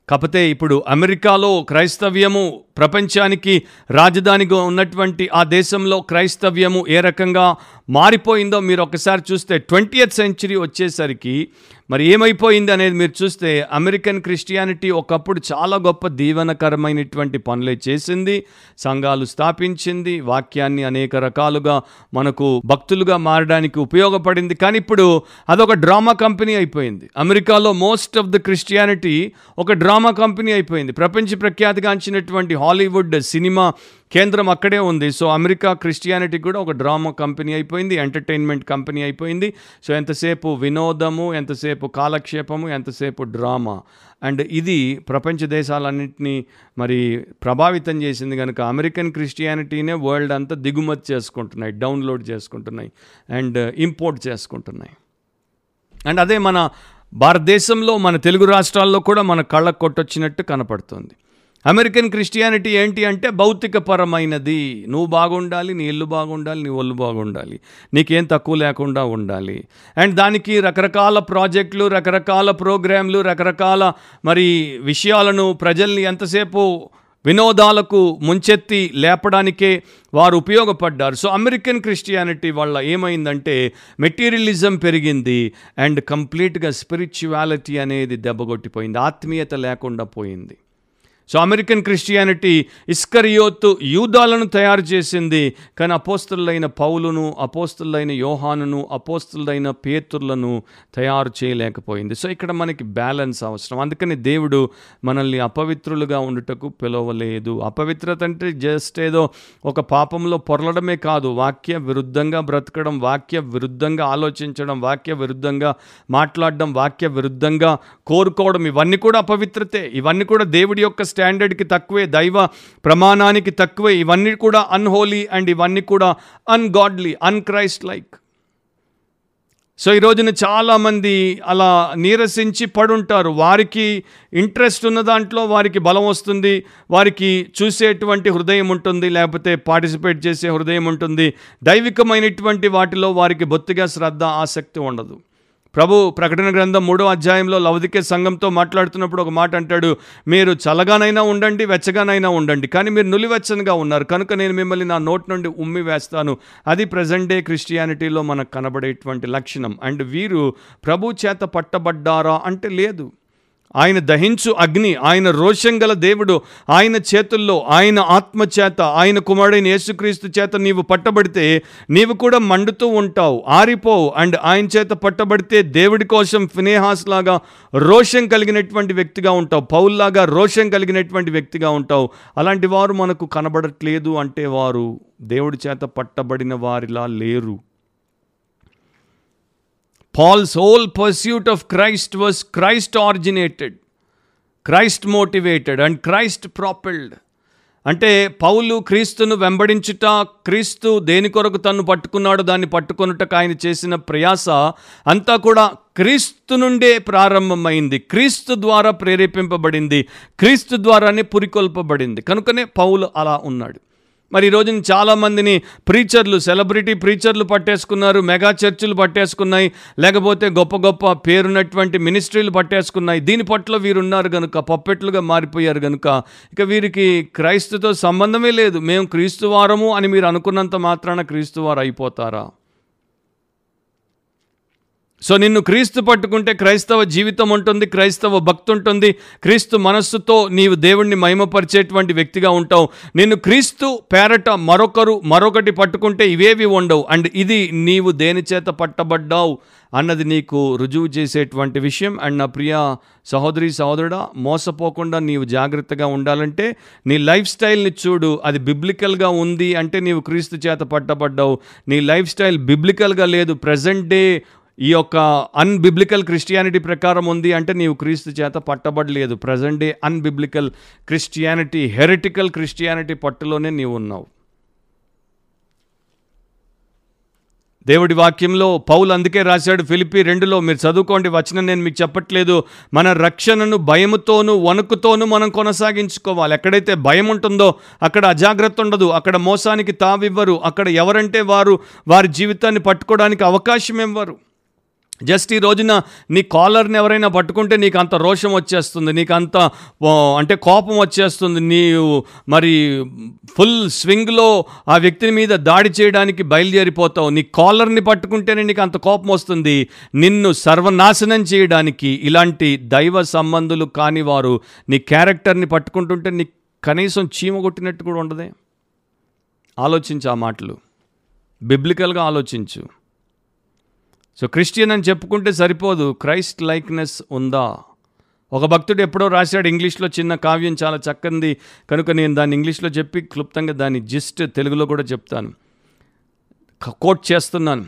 కాకపోతే ఇప్పుడు అమెరికాలో క్రైస్తవ్యము ప్రపంచానికి రాజధానిగా ఉన్నటువంటి ఆ దేశంలో క్రైస్తవ్యము ఏ రకంగా మారిపోయిందో మీరు ఒకసారి చూస్తే ట్వంటీయత్ సెంచరీ వచ్చేసరికి మరి ఏమైపోయింది అనేది మీరు చూస్తే అమెరికన్ క్రిస్టియానిటీ ఒకప్పుడు చాలా గొప్ప దీవెనకరమైనటువంటి పనులే చేసింది సంఘాలు స్థాపించింది వాక్యాన్ని అనేక రకాలుగా మనకు భక్తులుగా మారడానికి ఉపయోగపడింది. కానీ ఇప్పుడు అదొక డ్రామా కంపెనీ అయిపోయింది. అమెరికాలో మోస్ట్ ఆఫ్ ద క్రిస్టియానిటీ ఒక డ్రామా కంపెనీ అయిపోయింది. ప్రపంచ ప్రఖ్యాతిగాంచినటువంటి హాలీవుడ్ సినిమా కేంద్రం అక్కడే ఉంది. సో అమెరికా క్రిస్టియానిటీ కూడా ఒక డ్రామా కంపెనీ అయిపోయింది ఎంటర్టైన్మెంట్ కంపెనీ అయిపోయింది. సో ఎంతసేపు వినోదము ఎంతసేపు కాలక్షేపము ఎంతసేపు డ్రామా. అండ్ ఇది ప్రపంచ దేశాలన్నింటినీ మరి ప్రభావితం చేసింది కనుక అమెరికన్ క్రిస్టియానిటీనే వరల్డ్ అంతా దిగుమతి చేసుకుంటున్నాయి డౌన్లోడ్ చేసుకుంటున్నాయి అండ్ ఇంపోర్ట్ చేసుకుంటున్నాయి. అండ్ అదే మన భారతదేశంలో మన తెలుగు రాష్ట్రాల్లో కూడా మన కళ్ళకు కొట్టొచ్చినట్టు కనపడుతుంది. అమెరికన్ క్రిస్టియానిటీ ఏంటి అంటే భౌతికపరమైనది. నువ్వు బాగుండాలి నీ ఇల్లు బాగుండాలి నీ ఒళ్ళు బాగుండాలి. నీకేం తక్కువ లేకుండా ఉండాలి. అండ్ దానికి రకరకాల ప్రాజెక్టులు రకరకాల ప్రోగ్రాంలు రకరకాల మరి విషయాలను ప్రజల్ని ఎంతసేపు వినోదాలకు ముంచెత్తి లేపడానికే వారు ఉపయోగపడ్డారు. సో అమెరికన్ క్రిస్టియానిటీ వల్ల ఏమైందంటే మెటీరియలిజం పెరిగింది అండ్ కంప్లీట్గా స్పిరిచువాలిటీ అనేది దెబ్బగొట్టిపోయింది ఆత్మీయత లేకుండా పోయింది. సో అమెరికన్ క్రిస్టియానిటీ ఇస్కరియోతు యూదాలను తయారు చేసింది. కానీ అపోస్తులైన పౌలును అపోస్తులైన యోహానును అపోస్తులైన పేతుర్లను తయారు చేయలేకపోయింది. సో ఇక్కడ మనకి బ్యాలెన్స్ అవసరం. అందుకని దేవుడు మనల్ని అపవిత్రులుగా ఉండుటకు పిలవలేదు. అపవిత్రత అంటే జస్ట్ ఏదో ఒక పాపంలో పొరలడమే కాదు. వాక్య విరుద్ధంగా బ్రతకడం వాక్య విరుద్ధంగా ఆలోచించడం వాక్య విరుద్ధంగా మాట్లాడడం వాక్య విరుద్ధంగా కోరుకోవడం ఇవన్నీ కూడా అపవిత్రతే. ఇవన్నీ కూడా దేవుడి యొక్క స్టాండర్డ్కి తక్కువే దైవ ప్రమాణానికి తక్కువే ఇవన్నీ కూడా అన్హోలీ అండ్ ఇవన్నీ కూడా అన్గాడ్లీ అన్క్రైస్ట్ లైక్ సో ఈ రోజున చాలామంది అలా నీరసించి పడుంటారు. వారికి ఇంట్రెస్ట్ ఉన్న దాంట్లో వారికి బలం వస్తుంది వారికి చూసేటువంటి హృదయం ఉంటుంది లేకపోతే పార్టిసిపేట్ చేసే హృదయం ఉంటుంది. దైవికమైనటువంటి వాటిలో వారికి బొత్తిగా శ్రద్ధ ఆసక్తి ఉండదు. ప్రభు ప్రకటన గ్రంథం మూడో అధ్యాయంలో లవదికే సంఘంతో మాట్లాడుతున్నప్పుడు ఒక మాట అంటాడు మీరు చల్లగానైనా ఉండండి వెచ్చగానైనా ఉండండి కానీ మీరు నులివెచ్చనిగా ఉన్నారు. కనుక నేను మిమ్మల్ని నా నోట్ నుండి ఉమ్మి వేస్తాను. అది ప్రజెంట్ డే క్రిస్టియానిటీలో మనకు కనబడేటువంటి లక్షణం. అండ్ వీరు ప్రభు చేత పట్టబడ్డారా అంటే లేదు. ఆయన దహించు అగ్ని ఆయన రోషం గల దేవుడు ఆయన చేతుల్లో ఆయన ఆత్మ చేత ఆయన కుమారుడైన యేసుక్రీస్తు చేత నీవు పట్టబడితే నీవు కూడా మండుతూ ఉంటావు ఆరిపోవు. అండ్ ఆయన చేత పట్టబడితే దేవుడి కోసం ఫినేహాస్ లాగా రోషం కలిగినటువంటి వ్యక్తిగా ఉంటావు. పౌల్లాగా రోషం కలిగినటువంటి వ్యక్తిగా ఉంటావు. అలాంటి వారు మనకు కనబడట్లేదు అంటే వారు దేవుడి చేత పట్టబడిన వారిలా లేరు. Paul's whole pursuit of Christ was Christ originated, Christ motivated, and Christ propelled. అంటే పౌలు క్రీస్తును వెంబడించుట క్రీస్తు దేని కొరకు తను పట్టుకున్నాడో దాన్ని పట్టుకొనుటకు ఆయన చేసిన ప్రయాస అంతా కూడా క్రీస్తు నుండే ప్రారంభమైంది. క్రీస్తు ద్వారా ప్రేరేపింపబడింది. క్రీస్తు ద్వారానే పురికొల్పబడింది. కనుకనే పౌలు అలా ఉన్నాడు. మరి ఈ రోజున చాలామందిని ప్రీచర్లు సెలబ్రిటీ ప్రీచర్లు పట్టేసుకున్నారు మెగా చర్చిలు పట్టేసుకున్నాయి లేకపోతే గొప్ప గొప్ప పేరున్నటువంటి మినిస్ట్రీలు పట్టేసుకున్నాయి. దీని పట్ల వీరు ఉన్నారు కనుక పప్పెట్లుగా మారిపోయారు కనుక ఇక వీరికి క్రైస్తుతో సంబంధమే లేదు. మేము క్రీస్తువారము అని మీరు అనుకున్నంత మాత్రాన క్రీస్తువారు అయిపోతారా? సో నిన్ను క్రీస్తు పట్టుకుంటే క్రైస్తవ జీవితం ఉంటుంది క్రైస్తవ భక్తి ఉంటుంది. క్రీస్తు మనస్సుతో నీవు దేవుణ్ణి మహిమపరిచేటువంటి వ్యక్తిగా ఉంటావు. నిన్ను క్రీస్తు పేరట మరొకరు మరొకటి పట్టుకుంటే ఇవేవి ఉండవు. అండ్ ఇది నీవు దేని చేత పట్టబడ్డావు అన్నది నీకు రుజువు చేసేటువంటి విషయం. అండ్ నా ప్రియ సహోదరి సహోదరుడా మోసపోకుండా నీవు జాగ్రత్తగా ఉండాలంటే నీ లైఫ్ స్టైల్ని చూడు. అది బిబ్లికల్గా ఉంది అంటే నీవు క్రీస్తు చేత పట్టబడ్డావు. నీ లైఫ్ స్టైల్ బిబ్లికల్గా లేదు. ప్రజెంట్ డే ఈ యొక్క అన్బిబ్లికల్ క్రిస్టియానిటీ ప్రకారం ఉంది అంటే నీవు క్రీస్తు చేత పట్టబడలేదు. Present day unbiblical Christianity heretical Christianity పట్టులోనే నీవు ఉన్నావు. దేవుడి వాక్యంలో పౌలు అందుకే రాశాడు ఫిలిపి రెండులో మీరు చదువుకోండి వచనం నేను మీకు చెప్పట్లేదు. మన రక్షణను భయముతోనూ వణుకుతోనూ మనం కొనసాగించుకోవాలి. ఎక్కడైతే భయం ఉంటుందో అక్కడ అజాగ్రత్త ఉండదు. అక్కడ మోసానికి తావివ్వరు. అక్కడ ఎవరంటే వారు వారి జీవితాన్ని పట్టుకోవడానికి అవకాశం ఇవ్వరు. జస్ట్ ఈ రోజున నీ కాలర్ని ఎవరైనా పట్టుకుంటే నీకు అంత రోషం వచ్చేస్తుంది నీకు అంత అంటే కోపం వచ్చేస్తుంది నీవు మరి ఫుల్ స్వింగ్లో ఆ వ్యక్తిని మీద దాడి చేయడానికి బయలుదేరిపోతావు. నీ కాలర్ని పట్టుకుంటేనే నీకు అంత కోపం వస్తుంది. నిన్ను సర్వనాశనం చేయడానికి ఇలాంటి దైవ సంబంధులు కాని వారు నీ క్యారెక్టర్ని పట్టుకుంటుంటే నీకు కనీసం చీమ కొట్టినట్టు కూడా ఉండదే. ఆలోచించు ఆ మాటలు. బిబ్లికల్గా ఆలోచించు. సో క్రిస్టియన్ అని చెప్పుకుంటే సరిపోదు. క్రైస్ట్ లైక్నెస్ ఉందా? ఒక భక్తుడు ఎప్పుడో రాశాడు ఇంగ్లీష్లో చిన్న కావ్యం చాలా చక్కంది కనుక నేను దాన్ని ఇంగ్లీష్లో చెప్పి క్లుప్తంగా దాని జిస్ట్ తెలుగులో కూడా చెప్తాను. కోట్ చేస్తున్నాను.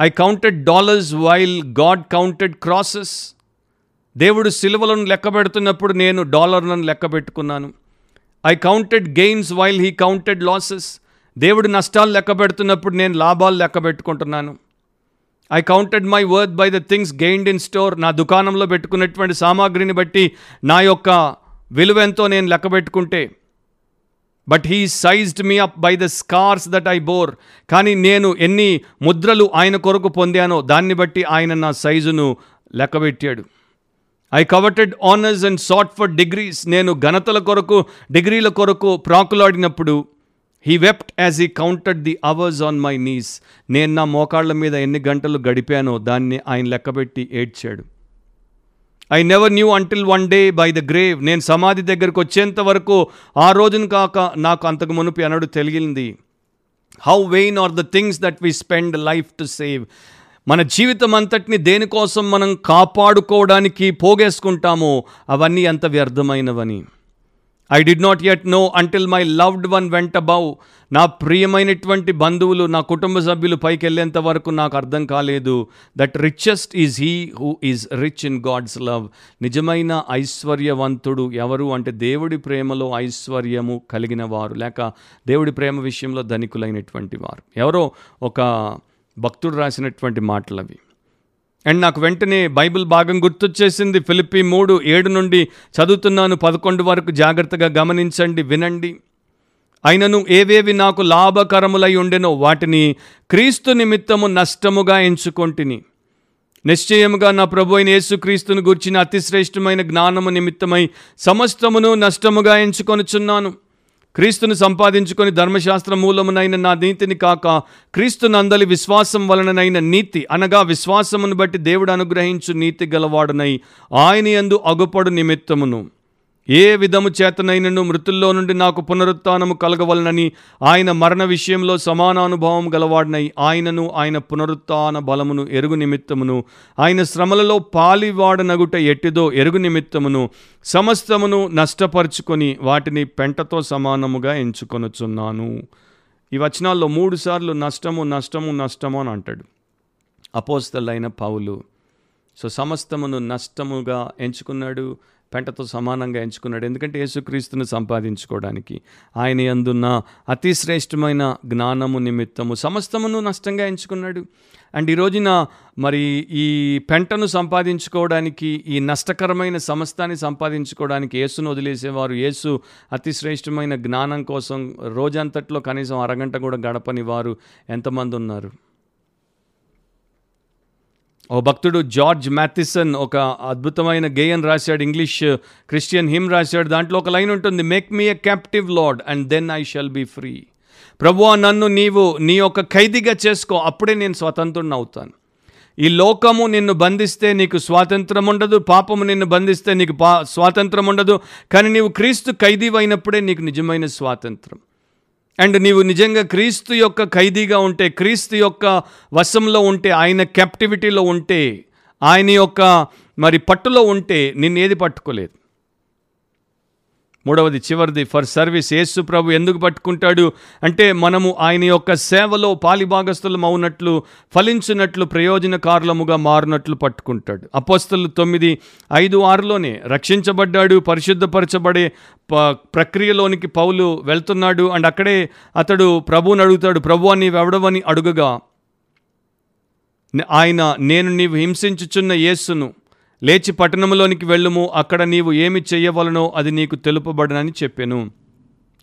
I counted dollars while God counted crosses దేవుడు సిలువలను లెక్క పెడుతున్నప్పుడు నేను డాలర్లను లెక్క పెట్టుకున్నాను. I counted gains while he counted losses దేవుడు నష్టాలు లెక్క పెడుతున్నప్పుడు నేను లాభాలు లెక్క పెట్టుకుంటున్నాను. I counted my worth by the things gained in store నా దుకాణంలో పెట్టుకున్నటువంటి సామాగ్రిని బట్టి నా యొక్క విలువెంతో నేను లెక్క పెట్టుకుంటే. But he sized me up by the scars that I bore కానీ నేను ఎన్ని ముద్రలు ఆయన కొరకు పొందానో దాన్ని బట్టి ఆయన నా సైజును లెక్కబెట్టాడు I coveted honours and sought for degrees నేను ఘనతల కొరకు డిగ్రీల కొరకు ప్రాకులాడినప్పుడు he wept as he counted the hours on my knees నేను నా మోకాళ్ళ మీద ఎన్ని గంటలు గడిపానో దాన్ని ఆయన లెక్కబెట్టి ఏడ్చాడు. I never knew until one day by the grave నేను సమాధి దగ్గరకు వచ్చేంత వరకు ఆ రోజున కాక నాకు అంతకు మునుపు అనడు తెలిగింది how vain are the things that we spend life to save మన జీవితం అంతటిని దేనికోసం మనం కాపాడుకోవడానికి పోగేసుకుంటామో అవన్నీ ఎంత వ్యర్థమైనవని. I did not yet know until my loved one went bow నా ప్రియమైనటువంటి బంధువులు నా కుటుంబ సభ్యులు పైకి వెళ్ళేంత వరకు నాకు అర్థం కాలేదు. That richest is he who is rich in God's love నిజమైన ఐశ్వర్యవంతుడు ఎవరు అంటే దేవుడి ప్రేమలో ఐశ్వర్యము కలిగిన వారు. లేక దేవుడి ప్రేమ విషయంలో ధనికులైనటువంటి వారు. ఎవరో ఒక భక్తుడు రాసినటువంటి మాటలవి. అండ్ నాకు వెంటనే బైబిల్ భాగం గుర్తొచ్చేసింది. ఫిలిప్పి మూడు ఏడు నుండి చదువుతున్నాను. పదకొండు వరకు జాగ్రత్తగా గమనించండి వినండి. అయినను ఏవేవి నాకు లాభకరములై ఉండెనో వాటిని క్రీస్తు నిమిత్తము నష్టముగా ఎంచుకొంటిని. నిశ్చయముగా నా ప్రభు అయిన యేసుక్రీస్తును గూర్చిన అతిశ్రేష్టమైన జ్ఞానము నిమిత్తమై సమస్తమును నష్టముగా ఎంచుకొనుచున్నాను. క్రీస్తును సంపాదించుకొని ధర్మశాస్త్ర మూలమునైన నా నీతిని కాక క్రీస్తు నందలి విశ్వాసం వలననైన నీతి అనగా విశ్వాసమును బట్టి దేవుడు అనుగ్రహించు నీతి గలవాడునై ఆయన యందు అగుపడు నిమిత్తమును. ఏ విధము చేతనైనను మృతుల్లో నుండి నాకు పునరుత్నము కలగవలనని ఆయన మరణ విషయంలో సమానానుభవం గలవాడినై ఆయనను ఆయన పునరుత్న బలమును ఎరుగు నిమిత్తమును ఆయన శ్రమలలో పాలివాడనగుట ఎట్టిదో ఎరుగు నిమిత్తమును సమస్తమును నష్టపరుచుకొని వాటిని పెంటతో సమానముగా ఎంచుకొనుచున్నాను. ఈ వచనాల్లో మూడు సార్లు నష్టము నష్టము నష్టము అని అంటాడు. అపోస్తలైన పౌలు. సో సమస్తమును నష్టముగా ఎంచుకున్నాడు. పెంటతో సమానంగా ఎంచుకున్నాడు. ఎందుకంటే యేసుక్రీస్తును సంపాదించుకోవడానికి ఆయన అందున్న అతి శ్రేష్టమైన జ్ఞానము నిమిత్తము సమస్తమును నష్టంగా ఎంచుకున్నాడు. అండ్ ఈ రోజున మరి ఈ పెంటను సంపాదించుకోవడానికి ఈ నష్టకరమైన సమస్తాన్ని సంపాదించుకోవడానికి యేసును వదిలేసేవారు. యేసు అతి శ్రేష్టమైన జ్ఞానం కోసం రోజంతట్లో కనీసం అరగంట కూడా గడపని వారు ఎంతమంది ఉన్నారు? ఓ భక్తుడు జార్జ్ మ్యాథిసన్ ఒక అద్భుతమైన గేయం రాశాడు ఇంగ్లీష్ క్రిస్టియన్ హిమ్ రాశాడు. దాంట్లో ఒక లైన్ ఉంటుంది make me a captive Lord and then I shall be free ప్రభువా నన్ను నీవు నీ యొక్క ఖైదీగా చేసుకో అప్పుడే నేను స్వతంత్రుని అవుతాను. ఈ లోకము నిన్ను బంధిస్తే నీకు స్వాతంత్రం ఉండదు పాపము నిన్ను బంధిస్తే నీకు పా స్వాతంత్రం ఉండదు కానీ నీవు క్రీస్తు ఖైదీ అయినప్పుడే నీకు నిజమైన స్వాతంత్రం. అండ్ నీవు నిజంగా క్రీస్తు యొక్క ఖైదీగా ఉంటే క్రీస్తు యొక్క వశంలో ఉంటే ఆయన కెప్టివిటీలో ఉంటే ఆయన యొక్క మరి పట్టులో ఉంటే నిన్నేది పట్టుకోలేదు? మూడవది చివరిది ఫర్ సర్వీస్ యేసు ప్రభు ఎందుకు పట్టుకుంటాడు? అంటే మనము ఆయన యొక్క సేవలో పాలిభాగస్థులం అవునట్లు ఫలించినట్లు ప్రయోజనకారులముగా మారినట్లు పట్టుకుంటాడు. అపోస్తలు తొమ్మిది ఐదు ఆరులోనే రక్షించబడ్డాడు పరిశుద్ధపరచబడే ప ప్రక్రియలోనికి పౌలు వెళ్తున్నాడు అండ్ అక్కడే అతడు ప్రభువుని అడుగుతాడు ప్రభు నీవెవడవని అడుగగా ఆయన నేను నీవు హింసించుచున్న యేసును లేచి పట్టణంలోనికి వెళ్ళుము అక్కడ నీవు ఏమి చేయవలనో అది నీకు తెలుపబడనని చెప్పాను.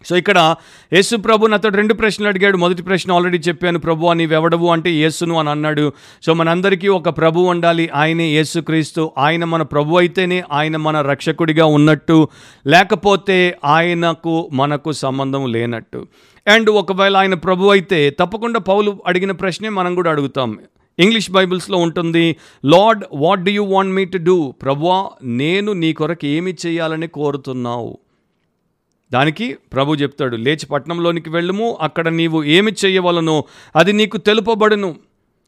సో ఇక్కడ యేసు ప్రభుని అతడు రెండు ప్రశ్నలు అడిగాడు. మొదటి ప్రశ్న ఆల్రెడీ చెప్పాను ప్రభు ఎవడవు అంటే యేసును అని అన్నాడు. సో మనందరికీ ఒక ప్రభు ఉండాలి ఆయనే యేసుక్రీస్తు ఆయన మన ప్రభు అయితేనే ఆయన మన రక్షకుడిగా ఉన్నట్టు లేకపోతే ఆయనకు మనకు సంబంధం లేనట్టు. అండ్ ఒకవేళ ఆయన ప్రభు అయితే తప్పకుండా పౌలు అడిగిన ప్రశ్నే మనం కూడా అడుగుతాం. ఇంగ్లీష్ బైబిల్స్లో ఉంటుంది Lord what do you want me to do? ప్రభువా నేను నీ కొరకు ఏమి చేయాలని కోరుతున్నావు? దానికి ప్రభు చెప్తాడు లేచి పట్టణంలోనికి వెళ్ళుము అక్కడ నీవు ఏమి చేయవలనో అది నీకు తెలుపబడును.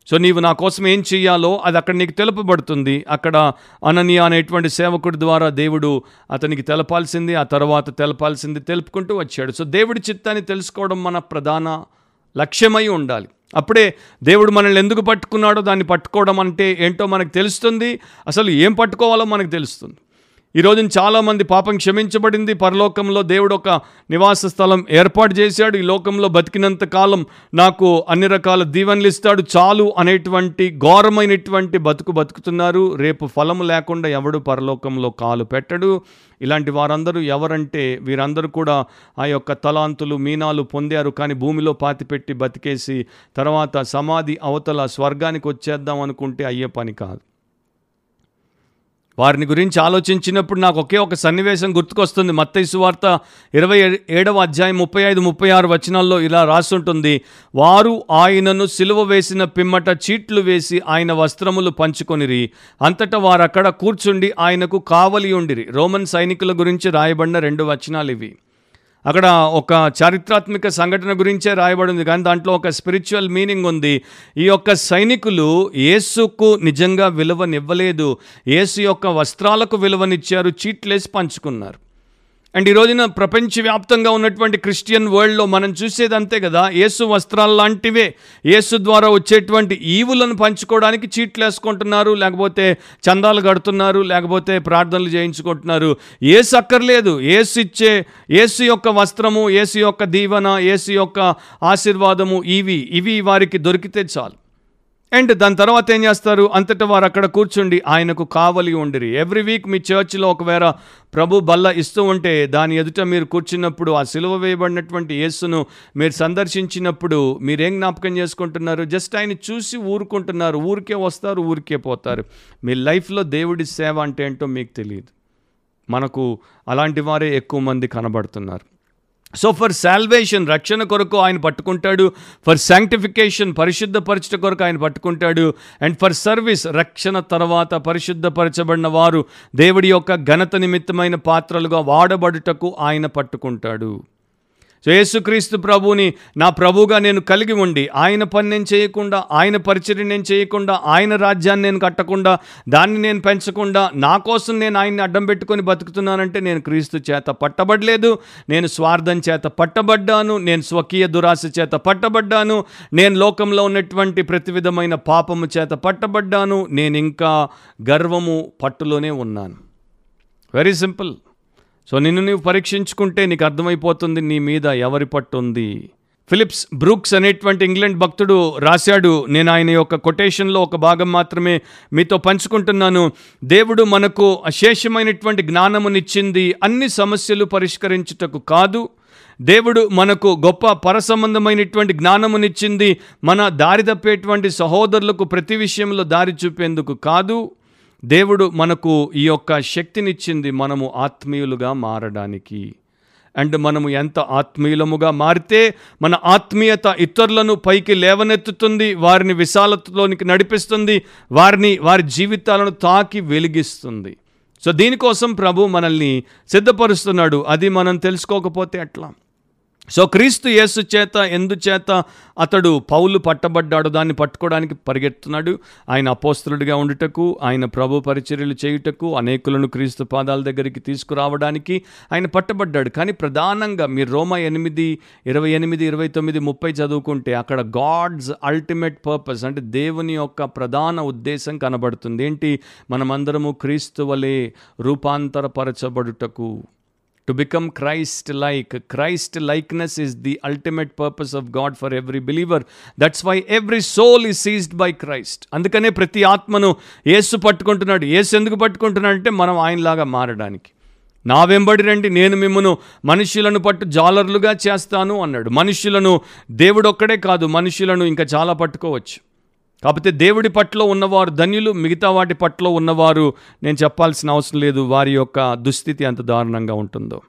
సో నీవు నా కోసం ఏం చెయ్యాలో అది అక్కడ నీకు తెలుపబడుతుంది. అక్కడ అనని అనేటువంటి సేవకుడి ద్వారా దేవుడు అతనికి తెలపాల్సింది ఆ తర్వాత తెలపాల్సింది తెలుపుకుంటూ వచ్చాడు. సో దేవుడి చిత్తాన్ని తెలుసుకోవడం మన ప్రధాన లక్ష్యమై ఉండాలి. అప్పుడే దేవుడు మనల్ని ఎందుకు పట్టుకున్నాడో దాన్ని పట్టుకోవడం అంటే ఏంటో మనకు తెలుస్తుంది. అసలు ఏం పట్టుకోవాలో మనకు తెలుస్తుంది. ఈ రోజున చాలామంది పాపం క్షమించబడింది. పరలోకంలో దేవుడు ఒక నివాస స్థలం ఏర్పాటు చేశాడు. ఈ లోకంలో బతికినంత కాలం నాకు అన్ని రకాల దీవెనలు ఇస్తాడు. చాలు అనేటువంటి ఘోరమైనటువంటి బతుకు బతుకుతున్నారు. రేపు ఫలము లేకుండా ఎవడు పరలోకంలో కాలు పెట్టడు. ఇలాంటి వారందరూ ఎవరంటే వీరందరూ కూడా ఆ యొక్క తలాంతులు మీనాలు పొందారు. కానీ భూమిలో పాతిపెట్టి బతికేసి తర్వాత సమాధి అవతల స్వర్గానికి వచ్చేద్దాం అనుకుంటే అయ్యే పని కాదు. వారిని గురించి ఆలోచించినప్పుడు నాకు ఒకే ఒక సన్నివేశం గుర్తుకొస్తుంది. మత్తైసు వార్త ఇరవై ఏడవ అధ్యాయం ముప్పై ఐదు ముప్పై ఆరు వచనాల్లో ఇలా రాసుంటుంది. వారు ఆయనను సిలువ వేసిన పిమ్మట చీట్లు వేసి ఆయన వస్త్రములు పంచుకొనిరి. అంతటా వారు అక్కడ కూర్చుండి ఆయనకు కావలి ఉండిరి. రోమన్ సైనికుల గురించి రాయబడిన రెండు వచనాలు ఇవి. అక్కడ ఒక చారిత్రాత్మక సంఘటన గురించే రాయబడింది. కానీ దాంట్లో ఒక స్పిరిచువల్ మీనింగ్ ఉంది. ఈ యొక్క సైనికులు యేసుకు నిజంగా విలువనివ్వలేదు. యేసు యొక్క వస్త్రాలకు విలువనిచ్చారు. చీట్లేసి పంచుకున్నారు. అండ్ ఈ రోజున ప్రపంచవ్యాప్తంగా ఉన్నటువంటి క్రిస్టియన్ వరల్డ్లో మనం చూసేది అంతే కదా యేసు వస్త్రాలు లాంటివే యేసు ద్వారా వచ్చేటువంటి ఈవులను పంచుకోవడానికి చీట్లు వేసుకుంటున్నారు లేకపోతే చందాలు కడుతున్నారు లేకపోతే ప్రార్థనలు చేయించుకుంటున్నారు. ఏసు అక్కర్లేదు. ఏసు ఇచ్చే ఏసు యొక్క వస్త్రము ఏసు యొక్క దీవెన ఏసు యొక్క ఆశీర్వాదము ఇవి ఇవి వారికి దొరికితే చాలు. అండ్ దాని తర్వాత ఏం చేస్తారు? అంతటా వారు అక్కడ కూర్చుండి ఆయనకు కావలి ఉండిరి. ఎవ్రీ వీక్ మీ చర్చ్లో ఒకవేళ ప్రభు బల్ల ఇస్తూ ఉంటే దాని ఎదుట మీరు కూర్చున్నప్పుడు ఆ సిలువ వేయబడినటువంటి యేసును మీరు సందర్శించినప్పుడు మీరేం జ్ఞాపకం చేసుకుంటున్నారు? జస్ట్ ఆయన చూసి ఊరుకుంటున్నారు. ఊరికే వస్తారు ఊరికే పోతారు. మీ లైఫ్లో దేవుడి సేవ అంటే ఏంటో మీకు తెలియదు. మనకు అలాంటి వారే ఎక్కువ మంది కనబడుతున్నారు. సో ఫర్ సాల్వేషన్ రక్షణ కొరకు ఆయన పట్టుకుంటాడు. ఫర్ శాంక్టిఫికేషన్ పరిశుద్ధపరచట కొరకు ఆయన పట్టుకుంటాడు. అండ్ ఫర్ సర్వీస్ రక్షణ తర్వాత పరిశుద్ధపరచబడిన వారు దేవుడి యొక్క ఘనత నిమిత్తమైన పాత్రలుగా వాడబడుటకు ఆయన పట్టుకుంటాడు. సో యేసుక్రీస్తు ప్రభువుని నా ప్రభుగా నేను కలిగి ఉండి ఆయన పని నేను చేయకుండా ఆయన పరిచయం నేను చేయకుండా ఆయన రాజ్యాన్ని నేను కట్టకుండా దాన్ని నేను పెంచకుండా నా కోసం నేను ఆయన్ని అడ్డం పెట్టుకొని బతుకుతున్నానంటే నేను క్రీస్తు చేత పట్టబడలేదు నేను స్వార్థం చేత పట్టబడ్డాను నేను స్వకీయ దురాశ చేత పట్టబడ్డాను నేను లోకంలో ఉన్నటువంటి ప్రతి విధమైన పాపము చేత పట్టబడ్డాను నేను ఇంకా గర్వము పట్టులోనే ఉన్నాను. Very simple. సో నిన్ను నీవు పరీక్షించుకుంటే నీకు అర్థమైపోతుంది నీ మీద ఎవరి పట్టుంది ఫిలిప్స్ బ్రూక్స్ అనేటువంటి ఇంగ్లాండ్ భక్తుడు రాశాడు నేను ఆయన యొక్క కొటేషన్లో ఒక భాగం మాత్రమే మీతో పంచుకుంటున్నాను. దేవుడు మనకు అశేషమైనటువంటి జ్ఞానమునిచ్చింది అన్ని సమస్యలు పరిష్కరించుటకు కాదు. దేవుడు మనకు గొప్ప పరసంబంధమైనటువంటి జ్ఞానమునిచ్చింది మన దారి తప్పేటువంటి సహోదరులకు ప్రతి విషయంలో దారి చూపేందుకు కాదు. దేవుడు మనకు ఈ యొక్క శక్తినిచ్చింది మనము ఆత్మీయులుగా మారడానికి. అండ్ మనము ఎంత ఆత్మీయులముగా మారితే మన ఆత్మీయత ఇతరులను పైకి లేవనెత్తుతుంది వారిని విశాలతలోనికి నడిపిస్తుంది వారిని వారి జీవితాలను తాకి వెలిగిస్తుంది. సో దీనికోసం ప్రభు మనల్ని సిద్ధపరుస్తున్నాడు. అది మనం తెలుసుకోకపోతే ఎట్లా? సో క్రీస్తు యేసు చేత ఎందుచేత అతడు పౌలు పట్టబడ్డాడు దాన్ని పట్టుకోవడానికి పరిగెత్తున్నాడు. ఆయన అపోస్తులుడిగా ఉండుటకు ఆయన ప్రభు పరిచర్యలు చేయుటకు అనేకులను క్రీస్తు పాదాల దగ్గరికి తీసుకురావడానికి ఆయన పట్టబడ్డాడు. కానీ ప్రధానంగా మీరు రోమా ఎనిమిది ఇరవై ఎనిమిది ఇరవై తొమ్మిది ముప్పై చదువుకుంటే అక్కడ గాడ్స్ అల్టిమేట్ పర్పస్ అంటే దేవుని యొక్క ప్రధాన ఉద్దేశం కనబడుతుంది. ఏంటి? మనమందరము క్రీస్తు వలె రూపాంతరపరచబడుటకు. To become Christ like Christ likeness is the ultimate purpose of God for every believer that's why every soul is seized by Christ అందుకనే ప్రతి ఆత్మను ఏసు పట్టుకుంటున్నాడు. ఏసు ఎందుకు పట్టుకుంటున్నాడు అంటే మనం ఆయనలాగా మారడానికి. నా వెంబడి రండి నేను మిమ్మను మనుషులను పట్టు జాలర్లుగా చేస్తాను అన్నాడు. మనుషులను దేవుడు ఒక్కడే కాదు మనుషులను ఇంకా చాలా పట్టుకోవచ్చు. కాకపోతే దేవుడి పట్ల ఉన్నవారు ధన్యులు మిగతా వాటి పట్ల ఉన్నవారు నేను చెప్పాల్సిన అవసరం లేదు వారి యొక్క దుస్థితి ఎంత దారుణంగా ఉంటుందో.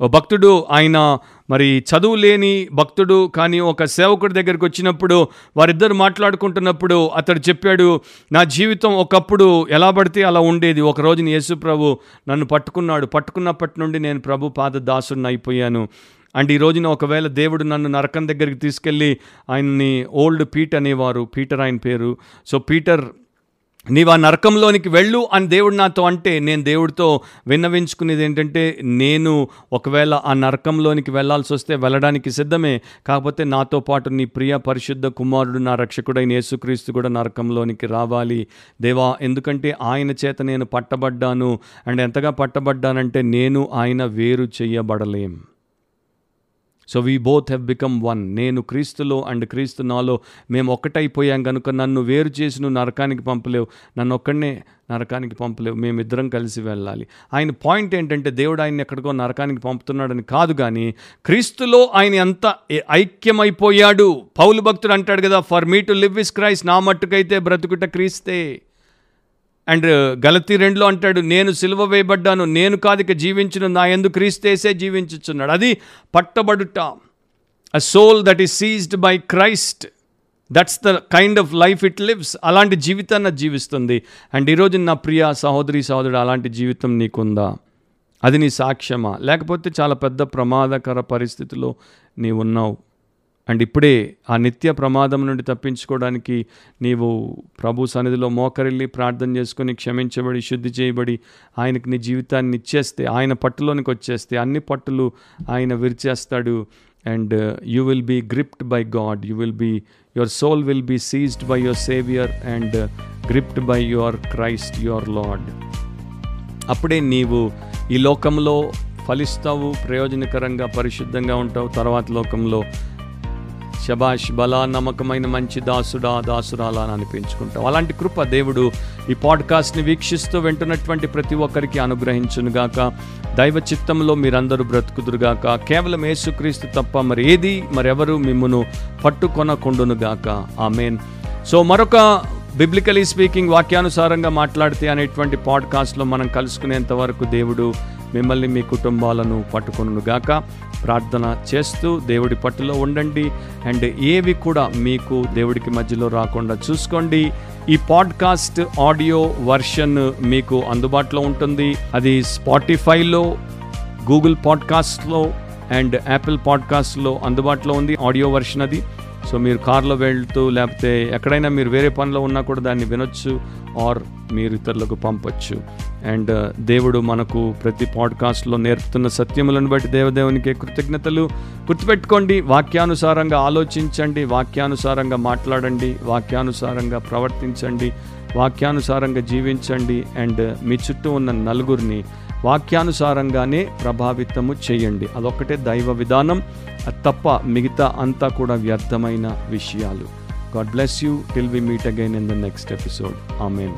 ఓ భక్తుడు ఆయన మరి చదువు లేని భక్తుడు కానీ ఒక సేవకుడి దగ్గరికి వచ్చినప్పుడు వారిద్దరు మాట్లాడుకుంటున్నప్పుడు అతడు చెప్పాడు నా జీవితం ఒకప్పుడు ఎలా పడితే అలా ఉండేది. ఒక రోజున యేసు ప్రభు నన్ను పట్టుకున్నాడు. పట్టుకున్నప్పటి నుండి నేను ప్రభు పాద దాసుడిని అయిపోయాను. అండ్ ఈ రోజున ఒకవేళ దేవుడు నన్ను నరకం దగ్గరికి తీసుకెళ్ళి ఆయన్ని ఓల్డ్ పీట్ అనేవారు పీటర్ ఆయన పేరు. సో పీటర్ నీవు ఆ నరకంలోనికి వెళ్ళు అని దేవుడు నాతో అంటే నేను దేవుడితో విన్నవించుకునేది ఏంటంటే నేను ఒకవేళ ఆ నరకంలోనికి వెళ్ళాల్సి వస్తే వెళ్ళడానికి సిద్ధమే. కాకపోతే నాతో పాటు నీ ప్రియ పరిశుద్ధ కుమారుడు నా రక్షకుడైన యేసుక్రీస్తు కూడా నరకంలోనికి రావాలి. దేవా ఎందుకంటే ఆయన చేత నేను పట్టబడ్డాను. అండ్ ఎంతగా పట్టబడ్డానంటే నేను ఆయన వేరు చేయబడలేం. So we both have become one నేను క్రీస్తులో అండ్ క్రీస్తు నాలో మేము ఒక్కటైపోయాం కనుక నన్ను వేరు చేసి నువ్వు నరకానికి పంపలేవు. నన్ను ఒక్కడనే నరకానికి పంపలేవు. మేమిద్దరం కలిసి వెళ్ళాలి. ఆయన పాయింట్ ఏంటంటే దేవుడు ఆయన ఎక్కడికో నరకానికి పంపుతున్నాడని కాదు కానీ క్రీస్తులో ఆయన ఎంత ఐక్యమైపోయాడు? పౌలు భక్తుడు అంటాడు కదా for me to live is Christ నా మట్టుకైతే బ్రతుకుట క్రీస్తే. అండ్ గలతీ రెండులో అంటాడు నేను సిలువ వేయబడ్డాను నేను కాదిక ఇక జీవించును నా ఎందు క్రీస్తేసే జీవించుచున్నాడు. అది పట్టబడుట. A soul that is seized by Christ that's the kind of life it lives అలాంటి జీవితాన్ని జీవిస్తుంది. అండ్ ఈరోజు నా ప్రియ సహోదరి సహోదరుడు అలాంటి జీవితం నీకుందా? అది నీ సాక్ష్యమా? లేకపోతే చాలా పెద్ద ప్రమాదకర పరిస్థితిలో నీవు ఉన్నావు అండ్ ఇప్పుడే ఆ నిత్య ప్రమాదం నుండి తప్పించుకోవడానికి నీవు ప్రభు సన్నిధిలో మోకరిల్లి ప్రార్థన చేసుకొని క్షమించబడి శుద్ధి చేయబడి ఆయనకి నీ జీవితాన్ని ఇచ్చేస్తే ఆయన పట్టులోనికి వచ్చేస్తే అన్ని పట్టులు ఆయన విరిచేస్తాడు. And you will be gripped by God you will be your soul will be seized by your saviour and gripped by your Christ your Lord అప్పుడే నీవు ఈ లోకంలో ఫలిస్తావు ప్రయోజనకరంగా పరిశుద్ధంగా ఉంటావు. తర్వాత లోకంలో శబాష్ బలా నమ్మకమైన మంచి దాసుడా దాసురాలా అని అనిపించుకుంటాం. అలాంటి కృప దేవుడు ఈ పాడ్కాస్ట్ని వీక్షిస్తూ వింటున్నటువంటి ప్రతి ఒక్కరికి అనుగ్రహించునుగాక దైవ చిత్తంలో మీరందరూ బ్రతుకుదురుగాక కేవలం యేసుక్రీస్తు తప్ప మరి ఏది మరెవరు మిమ్మును పట్టుకొనకుండునుగాక మెయిన్ సో మరొక బిబ్లికలీ స్పీకింగ్ వాక్యానుసారంగా మాట్లాడితే అనేటువంటి పాడ్కాస్ట్లో మనం కలుసుకునేంత వరకు దేవుడు మిమ్మల్ని మీ కుటుంబాలను పట్టుకొనుగాక ప్రార్థన చేస్తూ దేవుడి పట్టులో ఉండండి. అండ్ ఏవి కూడా మీకు దేవుడికి మధ్యలో రాకుండా చూసుకోండి. ఈ పాడ్కాస్ట్ ఆడియో వర్షన్ మీకు అందుబాటులో ఉంటుంది. అది స్పాటిఫైలో గూగుల్ పాడ్కాస్ట్లో అండ్ యాపిల్ పాడ్కాస్ట్లో అందుబాటులో ఉంది. ఆడియో వర్షన్ అది. సో మీరు కార్లో వెళ్తూ లేకపోతే ఎక్కడైనా మీరు వేరే పనిలో ఉన్నా కూడా దాన్ని వినొచ్చు ఆర్ మీరు ఇతరులకు పంపొచ్చు. అండ్ uh, దేవుడు మనకు ప్రతి పాడ్కాస్ట్లో నేర్పుతున్న సత్యములను బట్టి దేవదేవునికి కృతజ్ఞతలు గుర్తుపెట్టుకోండి. వాక్యానుసారంగా ఆలోచించండి వాక్యానుసారంగా మాట్లాడండి వాక్యానుసారంగా ప్రవర్తించండి వాక్యానుసారంగా జీవించండి. అండ్ మీ చుట్టూ ఉన్న నలుగురిని వాక్యానుసారంగానే ప్రభావితము చేయండి. అదొక్కటే దైవ విధానం. తప్ప మిగతా అంతా కూడా వ్యర్థమైన విషయాలు. God bless you. Till we meet again in the next episode. Amen.